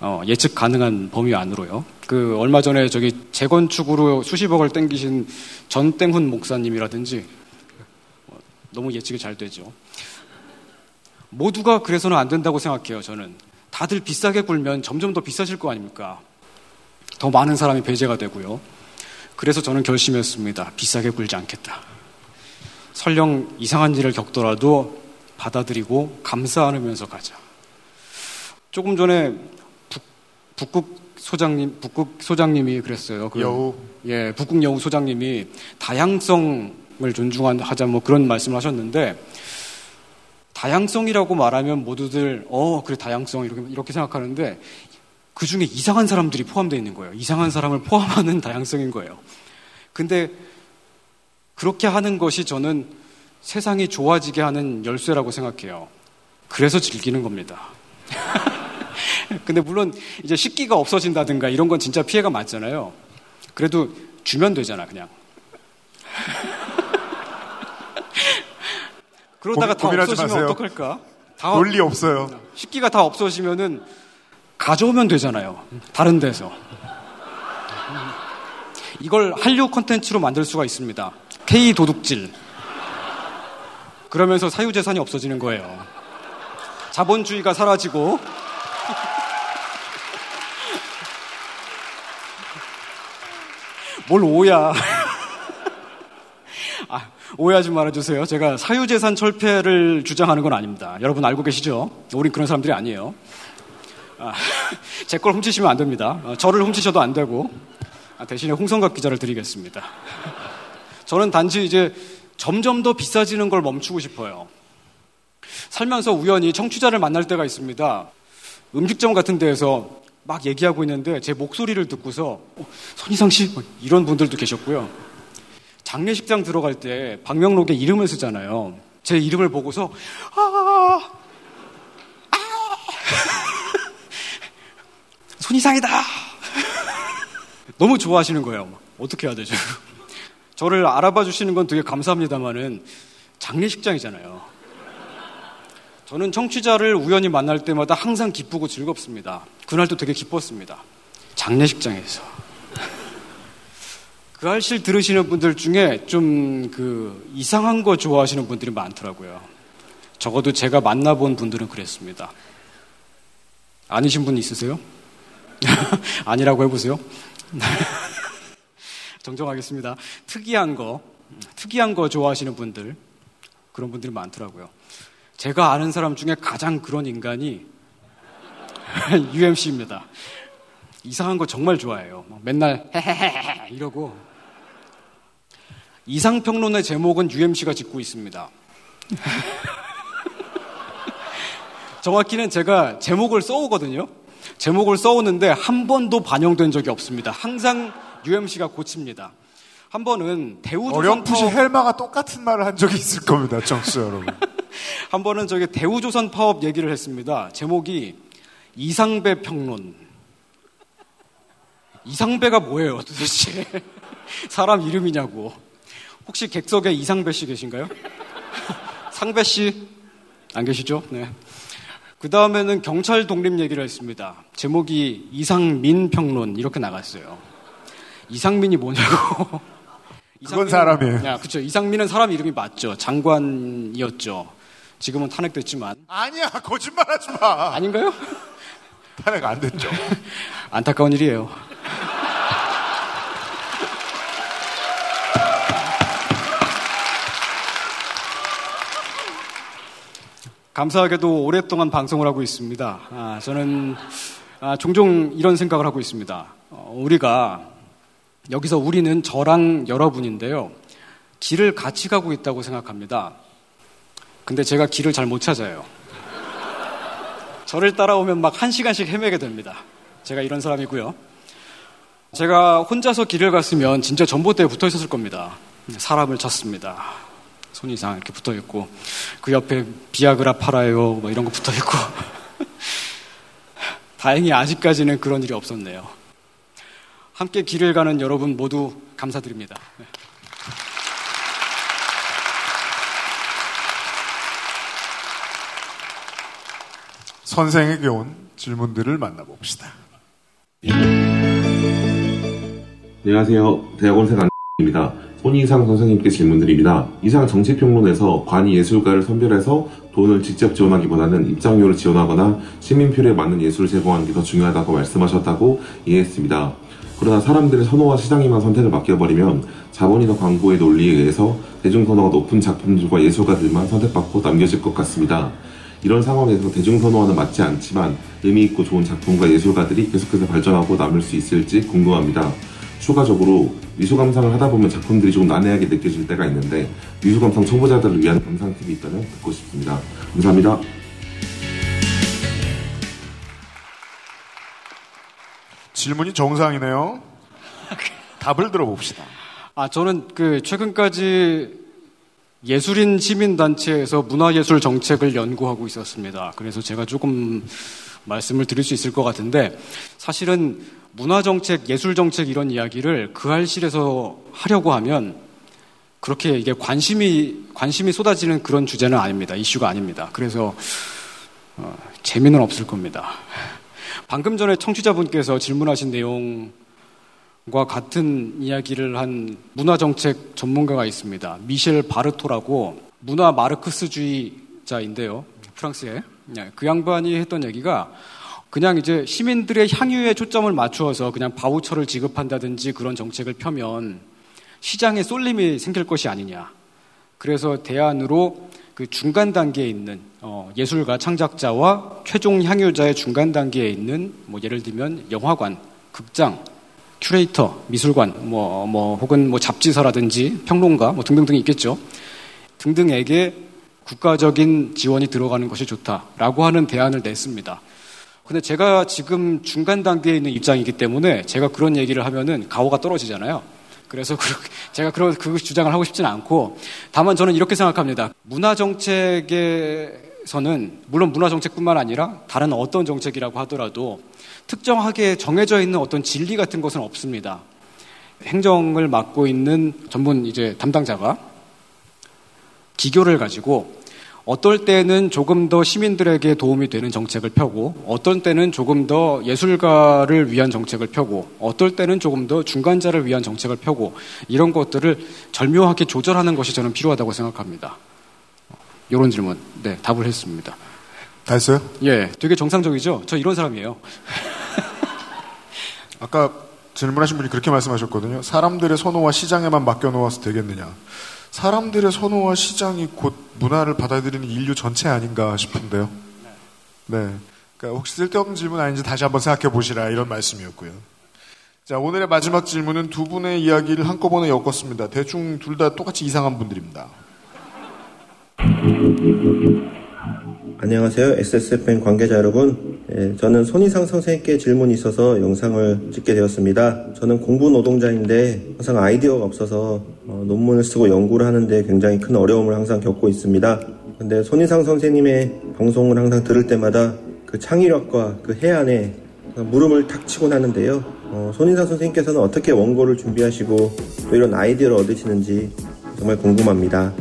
S22: 어, 예측 가능한 범위 안으로요. 그 얼마 전에 저기 재건축으로 수십억을 땡기신 전땡훈 목사님이라든지 어, 너무 예측이 잘 되죠. 모두가 그래서는 안 된다고 생각해요. 저는 다들 비싸게 굴면 점점 더 비싸질 거 아닙니까? 더 많은 사람이 배제가 되고요. 그래서 저는 결심했습니다. 비싸게 굴지 않겠다. 설령 이상한 일을 겪더라도 받아들이고 감사 하면서 가자. 조금 전에 북, 북극 소장님, 북극 소장님이 그랬어요. 그,
S3: 여우.
S22: 예, 북극 여우 소장님이 다양성을 존중하자 뭐 그런 말씀을 하셨는데 다양성이라고 말하면 모두들 어 그래 다양성 이렇게 이렇게 생각하는데 그 중에 이상한 사람들이 포함되어 있는 거예요. 이상한 사람을 포함하는 다양성인 거예요. 근데 그렇게 하는 것이 저는 세상이 좋아지게 하는 열쇠라고 생각해요. 그래서 즐기는 겁니다. 근데 물론 이제 식기가 없어진다든가 이런 건 진짜 피해가 맞잖아요. 그래도 주면 되잖아, 그냥. 그러다가 다 없어지면 마세요. 어떡할까? 다
S3: 논리 없어요.
S22: 식기가 다 없어지면은 가져오면 되잖아요. 다른 데서. 이걸 한류 콘텐츠로 만들 수가 있습니다. K 도둑질. 그러면서 사유재산이 없어지는 거예요. 자본주의가 사라지고. 뭘 오야. 아, 오해하지 말아주세요. 제가 사유재산 철폐를 주장하는 건 아닙니다. 여러분 알고 계시죠? 우린 그런 사람들이 아니에요. 아, 제걸 훔치시면 안 됩니다. 어, 저를 훔치셔도 안 되고 아, 대신에 홍성갑 기자를 드리겠습니다. 저는 단지 이제 점점 더 비싸지는 걸 멈추고 싶어요. 살면서 우연히 청취자를 만날 때가 있습니다. 음식점 같은 데에서 막 얘기하고 있는데 제 목소리를 듣고서 어, 손희상 씨뭐 이런 분들도 계셨고요. 장례식장 들어갈 때 박명록에 이름을 쓰잖아요. 제 이름을 보고서 아, 아 손 이상이다. 너무 좋아하시는 거예요. 어떻게 해야 되죠? 저를 알아봐 주시는 건 되게 감사합니다만은 장례식장이잖아요. 저는 청취자를 우연히 만날 때마다 항상 기쁘고 즐겁습니다. 그날도 되게 기뻤습니다. 장례식장에서. 그 알실 들으시는 분들 중에 좀 그 이상한 거 좋아하시는 분들이 많더라고요. 적어도 제가 만나본 분들은 그랬습니다. 아니신 분 있으세요? 아니라고 해보세요. 정정하겠습니다. 특이한 거, 특이한 거 좋아하시는 분들, 그런 분들이 많더라고요. 제가 아는 사람 중에 가장 그런 인간이 UMC입니다. 이상한 거 정말 좋아해요. 맨날 헤헤헤 이러고 이상평론의 제목은 UMC가 짓고 있습니다. 정확히는 제가 제목을 써오거든요. 제목을 써오는데 한 번도 반영된 적이 없습니다. 항상 UMC가 고칩니다. 한 번은 대우조선
S3: 어렴풋이
S22: 파업,
S3: 헬마가 똑같은 말을 한 적이 있을 겁니다, 정수 여러분.
S22: 한 번은 저기 대우조선 파업 얘기를 했습니다. 제목이 이상배 평론. 이상배가 뭐예요, 도대체? 사람 이름이냐고. 혹시 객석에 이상배 씨 계신가요? 상배 씨? 안 계시죠? 네. 그 다음에는 경찰 독립 얘기를 했습니다. 제목이 이상민 평론 이렇게 나갔어요. 이상민이 뭐냐고.
S3: 그건 사람이에요.
S22: 야, 그렇죠. 이상민은 사람 이름이 맞죠. 장관이었죠. 지금은 탄핵됐지만.
S3: 아니야, 거짓말 하지 마.
S22: 아닌가요?
S3: 탄핵 안 됐죠.
S22: 안타까운 일이에요. 감사하게도 오랫동안 방송을 하고 있습니다. 아, 저는 아, 종종 이런 생각을 하고 있습니다. 어, 우리가 여기서 우리는 저랑 여러분인데요. 길을 같이 가고 있다고 생각합니다. 근데 제가 길을 잘 못 찾아요. 저를 따라오면 막 한 시간씩 헤매게 됩니다. 제가 이런 사람이고요. 제가 혼자서 길을 갔으면 진짜 전봇대에 붙어 있었을 겁니다. 사람을 찾습니다. 손 이 상 이렇게 붙어 있고 그 옆에 비아그라 팔아요 뭐 이런 거 붙어 있고 다행히 아직까지는 그런 일이 없었네요. 함께 길을 가는 여러분 모두 감사드립니다. 네.
S3: 선생에게 온 질문들을 만나봅시다.
S23: 안녕하세요. 대학원생 안입니다. 손이상 선생님께 질문드립니다. 이상 정치평론에서 관이 예술가를 선별해서 돈을 직접 지원하기보다는 입장료를 지원하거나 시민표에 맞는 예술을 제공하는 게 더 중요하다고 말씀하셨다고 이해했습니다. 그러나 사람들의 선호와 시장에만 선택을 맡겨버리면 자본이나 광고의 논리에 의해서 대중선호가 높은 작품들과 예술가들만 선택받고 남겨질 것 같습니다. 이런 상황에서 대중선호와는 맞지 않지만 의미있고 좋은 작품과 예술가들이 계속해서 발전하고 남을 수 있을지 궁금합니다. 추가적으로 미술 감상을 하다 보면 작품들이 좀 난해하게 느껴질 때가 있는데 미술 감상 초보자들을 위한 감상 팁이 있다면 듣고 싶습니다. 감사합니다.
S3: 질문이 정상이네요. 답을 들어봅시다.
S22: 아, 저는 그 최근까지 예술인 시민단체에서 문화예술 정책을 연구하고 있었습니다. 그래서 제가 조금 말씀을 드릴 수 있을 것 같은데 사실은 문화정책, 예술정책 이런 이야기를 그 할실에서 하려고 하면 그렇게 이게 관심이, 관심이 쏟아지는 그런 주제는 아닙니다. 이슈가 아닙니다. 그래서 어, 재미는 없을 겁니다. 방금 전에 청취자분께서 질문하신 내용과 같은 이야기를 한 문화정책 전문가가 있습니다. 미셸 바르토라고 문화 마르크스주의자인데요. 프랑스에. 네, 그 양반이 했던 얘기가 그냥 이제 시민들의 향유에 초점을 맞추어서 그냥 바우처를 지급한다든지 그런 정책을 펴면 시장에 쏠림이 생길 것이 아니냐. 그래서 대안으로 그 중간 단계에 있는 어, 예술가 창작자와 최종 향유자의 중간 단계에 있는 뭐 예를 들면 영화관, 극장, 큐레이터, 미술관, 뭐, 뭐 혹은 뭐 잡지사라든지 평론가 뭐 등등등 있겠죠. 등등에게 국가적인 지원이 들어가는 것이 좋다라고 하는 대안을 냈습니다. 근데 제가 지금 중간 단계에 있는 입장이기 때문에 제가 그런 얘기를 하면은 가오가 떨어지잖아요. 그래서 제가 그런 그 주장을 하고 싶지는 않고 다만 저는 이렇게 생각합니다. 문화 정책에서는 물론 문화 정책뿐만 아니라 다른 어떤 정책이라고 하더라도 특정하게 정해져 있는 어떤 진리 같은 것은 없습니다. 행정을 맡고 있는 전문 이제 담당자가 기교를 가지고 어떨 때는 조금 더 시민들에게 도움이 되는 정책을 펴고, 어떤 때는 조금 더 예술가를 위한 정책을 펴고, 어떨 때는 조금 더 중간자를 위한 정책을 펴고, 이런 것들을 절묘하게 조절하는 것이 저는 필요하다고 생각합니다. 이런 질문, 네, 답을 했습니다.
S3: 다 했어요?
S22: 예, 되게 정상적이죠? 저 이런 사람이에요.
S3: 아까 질문하신 분이 그렇게 말씀하셨거든요. 사람들의 선호와 시장에만 맡겨놓아서 되겠느냐. 사람들의 선호와 시장이 곧 문화를 받아들이는 인류 전체 아닌가 싶은데요. 네. 그러니까 혹시 쓸데없는 질문 아닌지 다시 한번 생각해 보시라 이런 말씀이었고요. 자, 오늘의 마지막 질문은 두 분의 이야기를 한꺼번에 엮었습니다. 대충 둘 다 똑같이 이상한 분들입니다.
S24: 안녕하세요. SSFN 관계자 여러분. 예, 저는 손희상 선생님께 질문이 있어서 영상을 찍게 되었습니다. 저는 공부 노동자인데 항상 아이디어가 없어서 어, 논문을 쓰고 연구를 하는데 굉장히 큰 어려움을 항상 겪고 있습니다. 근데 손희상 선생님의 방송을 항상 들을 때마다 그 창의력과 그 해안에 무릎을 탁 치곤 하는데요. 어, 손희상 선생님께서는 어떻게 원고를 준비하시고 또 이런 아이디어를 얻으시는지 정말 궁금합니다.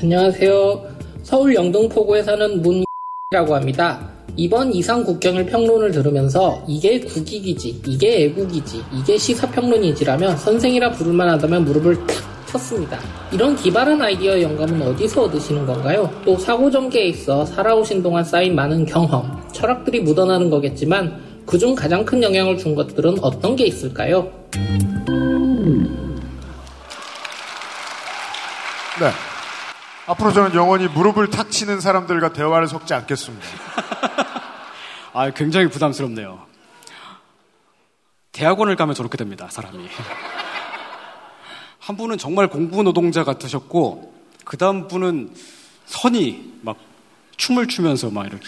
S25: 안녕하세요. 서울 영등포구에 사는 문이라고 합니다. 이번 이상 국경일 평론을 들으면서 이게 국익이지, 이게 애국이지, 이게 시사평론이지라면 선생이라 부를만 하다면 무릎을 탁 쳤습니다. 이런 기발한 아이디어의 영감은 어디서 얻으시는 건가요? 또 사고 전개에 있어 살아오신 동안 쌓인 많은 경험, 철학들이 묻어나는 거겠지만 그중 가장 큰 영향을 준 것들은 어떤 게 있을까요?
S3: 네. 앞으로 저는 영원히 무릎을 탁 치는 사람들과 대화를 섞지 않겠습니다.
S22: 아, 굉장히 부담스럽네요. 대학원을 가면 저렇게 됩니다, 사람이. 한 분은 정말 공부 노동자 같으셨고, 그 다음 분은 선이 막 춤을 추면서 막 이렇게.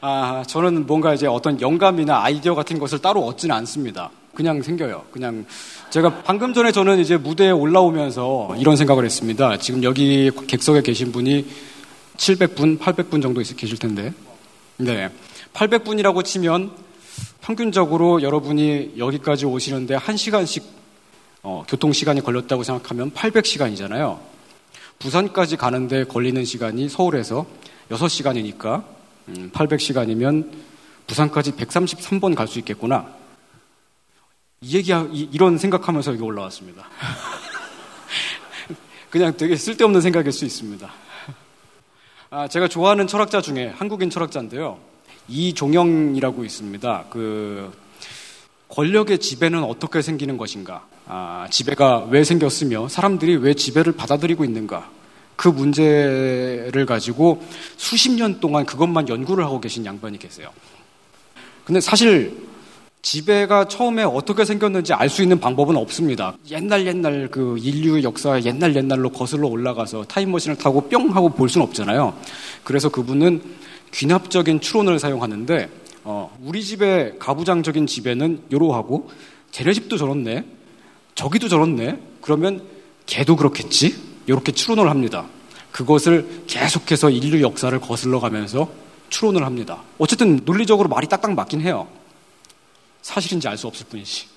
S22: 아, 저는 뭔가 이제 어떤 영감이나 아이디어 같은 것을 따로 얻지는 않습니다. 그냥 생겨요. 그냥 제가 방금 전에 저는 이제 무대에 올라오면서 이런 생각을 했습니다. 지금 여기 객석에 계신 분이 700분, 800분 정도 계실 텐데. 네. 800분이라고 치면 평균적으로 여러분이 여기까지 오시는데 1시간씩 어, 교통시간이 걸렸다고 생각하면 800시간이잖아요. 부산까지 가는데 걸리는 시간이 서울에서 6시간이니까 음, 800시간이면 부산까지 133번 갈 수 있겠구나. 이 얘기, 이, 런 생각하면서 여기 올라왔습니다. 그냥 되게 쓸데없는 생각일 수 있습니다. 아, 제가 좋아하는 철학자 중에 한국인 철학자인데요. 이종영이라고 있습니다. 그, 권력의 지배는 어떻게 생기는 것인가? 아, 지배가 왜 생겼으며 사람들이 왜 지배를 받아들이고 있는가? 그 문제를 가지고 수십 년 동안 그것만 연구를 하고 계신 양반이 계세요. 근데 사실 지배가 처음에 어떻게 생겼는지 알 수 있는 방법은 없습니다. 옛날 옛날 그 인류 역사 옛날 옛날로 거슬러 올라가서 타임머신을 타고 뿅 하고 볼 수는 없잖아요. 그래서 그분은 귀납적인 추론을 사용하는데 어, 우리 집의 가부장적인 지배는 요러하고 쟤네 집도 저렇네. 저기도 저렇네. 그러면 걔도 그렇겠지. 이렇게 추론을 합니다. 그것을 계속해서 인류 역사를 거슬러 가면서 추론을 합니다. 어쨌든 논리적으로 말이 딱딱 맞긴 해요. 사실인지 알 수 없을 뿐이지.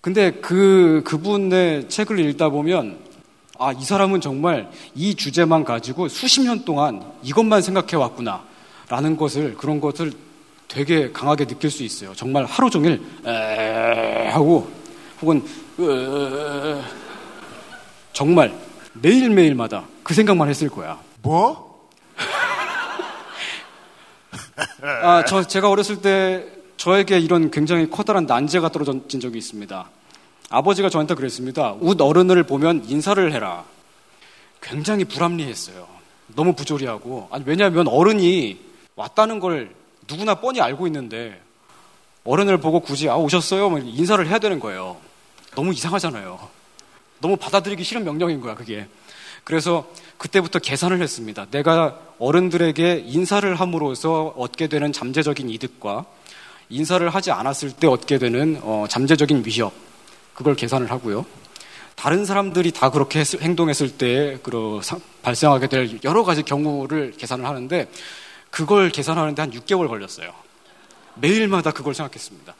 S22: 근데 그, 그분의 책을 읽다 보면, 아, 이 사람은 정말 이 주제만 가지고 수십 년 동안 이것만 생각해 왔구나. 라는 것을, 그런 것을 되게 강하게 느낄 수 있어요. 정말 하루 종일, 에 하고, 혹은, 으 정말 매일매일마다 그 생각만 했을 거야.
S3: 뭐?
S22: 아, 저, 제가 어렸을 때 저에게 이런 굉장히 커다란 난제가 떨어진 적이 있습니다. 아버지가 저한테 그랬습니다. 웃 어른을 보면 인사를 해라. 굉장히 불합리했어요. 너무 부조리하고. 아니, 왜냐하면 어른이 왔다는 걸 누구나 뻔히 알고 있는데 어른을 보고 굳이 아, 오셨어요? 뭐 인사를 해야 되는 거예요. 너무 이상하잖아요. 너무 받아들이기 싫은 명령인 거야, 그게. 그래서 그때부터 계산을 했습니다. 내가 어른들에게 인사를 함으로써 얻게 되는 잠재적인 이득과 인사를 하지 않았을 때 얻게 되는 어, 잠재적인 위협 그걸 계산을 하고요. 다른 사람들이 다 그렇게 했, 행동했을 때 그, 발생하게 될 여러 가지 경우를 계산을 하는데 그걸 계산하는데 한 6개월 걸렸어요. 매일마다 그걸 생각했습니다.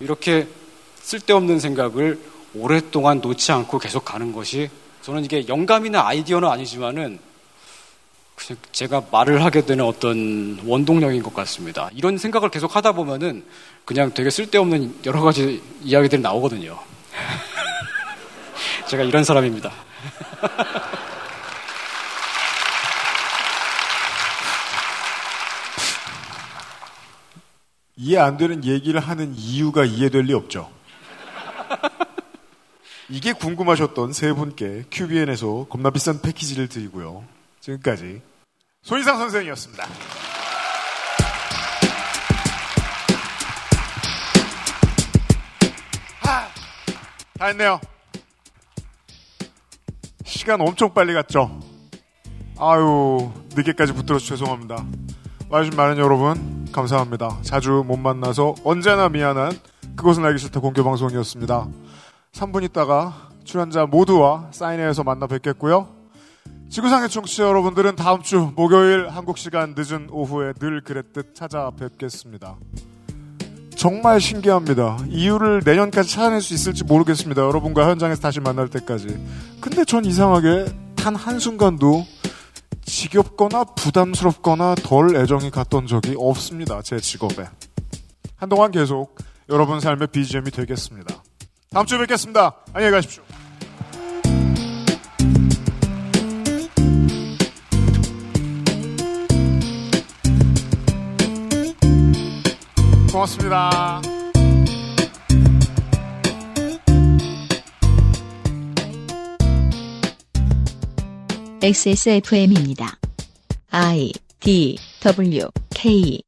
S22: 이렇게 쓸데없는 생각을 오랫동안 놓지 않고 계속 가는 것이 저는 이게 영감이나 아이디어는 아니지만은 제가 말을 하게 되는 어떤 원동력인 것 같습니다. 이런 생각을 계속 하다 보면은 그냥 되게 쓸데없는 여러 가지 이야기들이 나오거든요. 제가 이런 사람입니다.
S3: 이해 안 되는 얘기를 하는 이유가 이해될 리 없죠. 이게 궁금하셨던 세 분께 QBN에서 겁나 비싼 패키지를 드리고요. 지금까지 손희상 선생이었습니다. 하, 다 했네요. 시간 엄청 빨리 갔죠? 아유, 늦게까지 붙들어서 죄송합니다. 와주신 많은 여러분, 감사합니다. 자주 못 만나서 언제나 미안한 그것은 알기 싫다 공개방송이었습니다. 3분 있다가 출연자 모두와 사인회에서 만나 뵙겠고요. 지구상의 청취자 여러분들은 다음 주 목요일 한국 시간 늦은 오후에 늘 그랬듯 찾아뵙겠습니다. 정말 신기합니다. 이유를 내년까지 찾아낼 수 있을지 모르겠습니다. 여러분과 현장에서 다시 만날 때까지. 근데 전 이상하게 단 한순간도 지겹거나 부담스럽거나 덜 애정이 갔던 적이 없습니다. 제 직업에. 한동안 계속 여러분 삶의 BGM이 되겠습니다. 다음 주에 뵙겠습니다. 안녕히 가십시오. 고맙습니다.
S1: XSFM입니다. I D W K